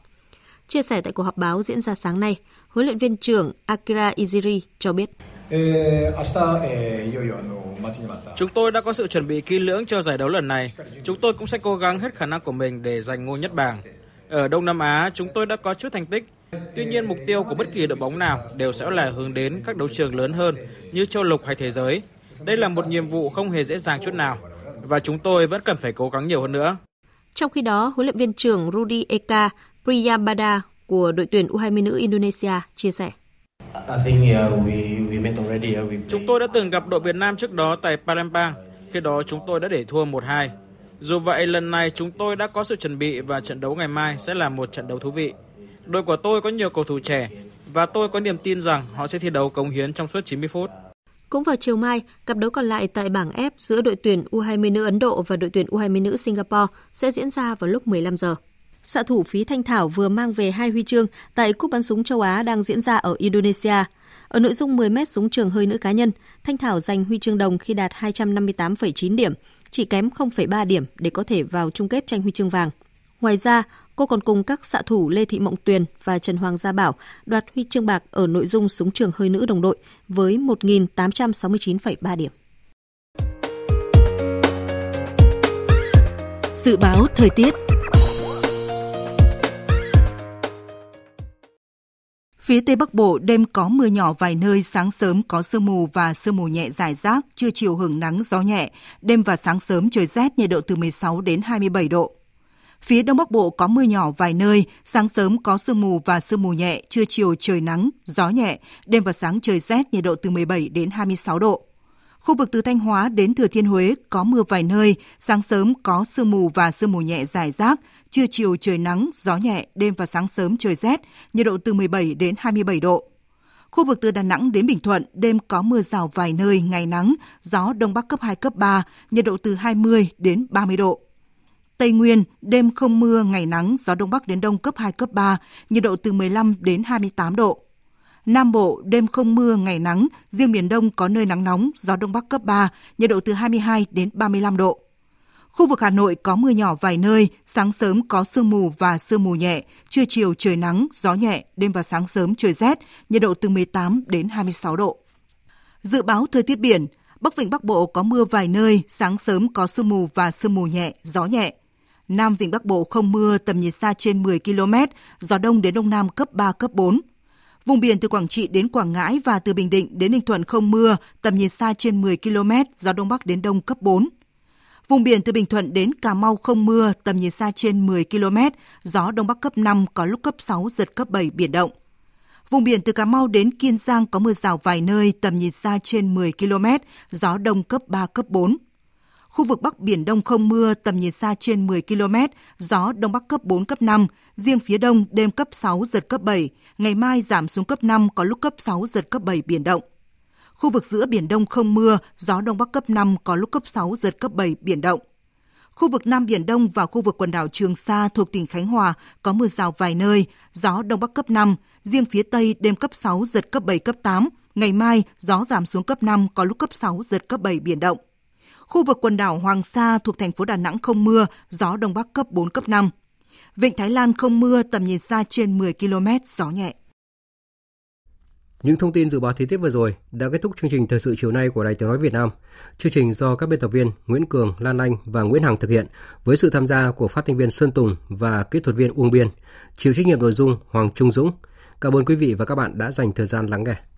Chia sẻ tại cuộc họp báo diễn ra sáng nay, huấn luyện viên trưởng Akira Iziri cho biết. Chúng tôi đã có sự chuẩn bị kỹ lưỡng cho giải đấu lần này. Chúng tôi cũng sẽ cố gắng hết khả năng của mình để giành ngôi nhất bảng. Ở Đông Nam Á, chúng tôi đã có chút thành tích. Tuy nhiên, mục tiêu của bất kỳ đội bóng nào đều sẽ là hướng đến các đấu trường lớn hơn như châu lục hay thế giới. Đây là một nhiệm vụ không hề dễ dàng chút nào và chúng tôi vẫn cần phải cố gắng nhiều hơn nữa. Trong khi đó, huấn luyện viên trưởng Rudy Eka Priyambada của đội tuyển U20 nữ Indonesia chia sẻ. Chúng tôi đã từng gặp đội Việt Nam trước đó tại Palembang, khi đó chúng tôi đã để thua 1-2. Dù vậy, lần này chúng tôi đã có sự chuẩn bị và trận đấu ngày mai sẽ là một trận đấu thú vị. Đội của tôi có nhiều cầu thủ trẻ và tôi có niềm tin rằng họ sẽ thi đấu cống hiến trong suốt 90 phút. Cũng vào chiều mai, cặp đấu còn lại tại bảng F giữa đội tuyển U20 nữ Ấn Độ và đội tuyển U20 nữ Singapore sẽ diễn ra vào lúc 15 giờ. Xạ thủ Phí Thanh Thảo vừa mang về hai huy chương tại Cúp bắn súng châu Á đang diễn ra ở Indonesia. Ở nội dung 10 m súng trường hơi nữ cá nhân, Thanh Thảo giành huy chương đồng khi đạt 258,9 điểm, chỉ kém 0,3 điểm để có thể vào chung kết tranh huy chương vàng. Ngoài ra, cô còn cùng các xạ thủ Lê Thị Mộng Tuyền và Trần Hoàng Gia Bảo đoạt huy chương bạc ở nội dung súng trường hơi nữ đồng đội với 1.869,3 điểm. Dự báo thời tiết Phía Tây Bắc Bộ đêm có mưa nhỏ vài nơi, sáng sớm có sương mù và sương mù nhẹ dài rác, trưa chiều hưởng nắng gió nhẹ, đêm và sáng sớm trời rét nhiệt độ từ 16 đến 27 độ. Phía Đông Bắc Bộ có mưa nhỏ vài nơi, sáng sớm có sương mù và sương mù nhẹ, trưa chiều trời nắng, gió nhẹ, đêm và sáng trời rét nhiệt độ từ 17 đến 26 độ. Khu vực từ Thanh Hóa đến Thừa Thiên Huế có mưa vài nơi, sáng sớm có sương mù và sương mù nhẹ dài rác, trưa chiều trời nắng, gió nhẹ, đêm và sáng sớm trời rét, nhiệt độ từ 17 đến 27 độ. Khu vực từ Đà Nẵng đến Bình Thuận, đêm có mưa rào vài nơi, ngày nắng, gió đông bắc cấp 2, cấp 3, nhiệt độ từ 20 đến 30 độ. Tây Nguyên, đêm không mưa, ngày nắng, gió đông bắc đến đông cấp 2, cấp 3, nhiệt độ từ 15 đến 28 độ. Nam Bộ, đêm không mưa, ngày nắng, riêng miền Đông có nơi nắng nóng, gió Đông Bắc cấp 3, nhiệt độ từ 22 đến 35 độ. Khu vực Hà Nội có mưa nhỏ vài nơi, sáng sớm có sương mù và sương mù nhẹ, trưa chiều trời nắng, gió nhẹ, đêm và sáng sớm trời rét, nhiệt độ từ 18 đến 26 độ. Dự báo thời tiết biển, Bắc Vịnh Bắc Bộ có mưa vài nơi, sáng sớm có sương mù và sương mù nhẹ, gió nhẹ. Nam Vịnh Bắc Bộ không mưa, tầm nhìn xa trên 10 km, gió đông đến đông nam cấp 3, cấp 4. Vùng biển từ Quảng Trị đến Quảng Ngãi và từ Bình Định đến Ninh Thuận không mưa, tầm nhìn xa trên 10 km, gió đông bắc đến đông cấp 4. Vùng biển từ Bình Thuận đến Cà Mau không mưa, tầm nhìn xa trên 10 km, gió đông bắc cấp 5, có lúc cấp 6, giật cấp 7, biển động. Vùng biển từ Cà Mau đến Kiên Giang có mưa rào vài nơi, tầm nhìn xa trên 10 km, gió đông cấp 3, cấp 4. Khu vực Bắc Biển Đông không mưa, tầm nhìn xa trên 10 km, gió Đông Bắc cấp 4, cấp 5, riêng phía Đông đêm cấp 6, giật cấp 7, ngày mai giảm xuống cấp 5, có lúc cấp 6, giật cấp 7, biển động. Khu vực giữa Biển Đông không mưa, gió Đông Bắc cấp 5, có lúc cấp 6, giật cấp 7, biển động. Khu vực Nam Biển Đông và khu vực quần đảo Trường Sa thuộc tỉnh Khánh Hòa có mưa rào vài nơi, gió Đông Bắc cấp 5, riêng phía Tây đêm cấp 6, giật cấp 7, cấp 8. Ngày mai, gió giảm xuống cấp 5, có lúc cấp 6, giật cấp 7, biển động. Khu vực quần đảo Hoàng Sa thuộc thành phố Đà Nẵng không mưa, gió Đông Bắc cấp 4, cấp 5. Vịnh Thái Lan không mưa, tầm nhìn xa trên 10 km, gió nhẹ. Những thông tin dự báo thời tiết vừa rồi đã kết thúc chương trình thời sự chiều nay của Đài Tiếng nói Việt Nam. Chương trình do các biên tập viên Nguyễn Cường, Lan Anh và Nguyễn Hằng thực hiện với sự tham gia của phát thanh viên Sơn Tùng và kỹ thuật viên Uông Biên. Chịu trách nhiệm nội dung Hoàng Trung Dũng. Cảm ơn quý vị và các bạn đã dành thời gian lắng nghe.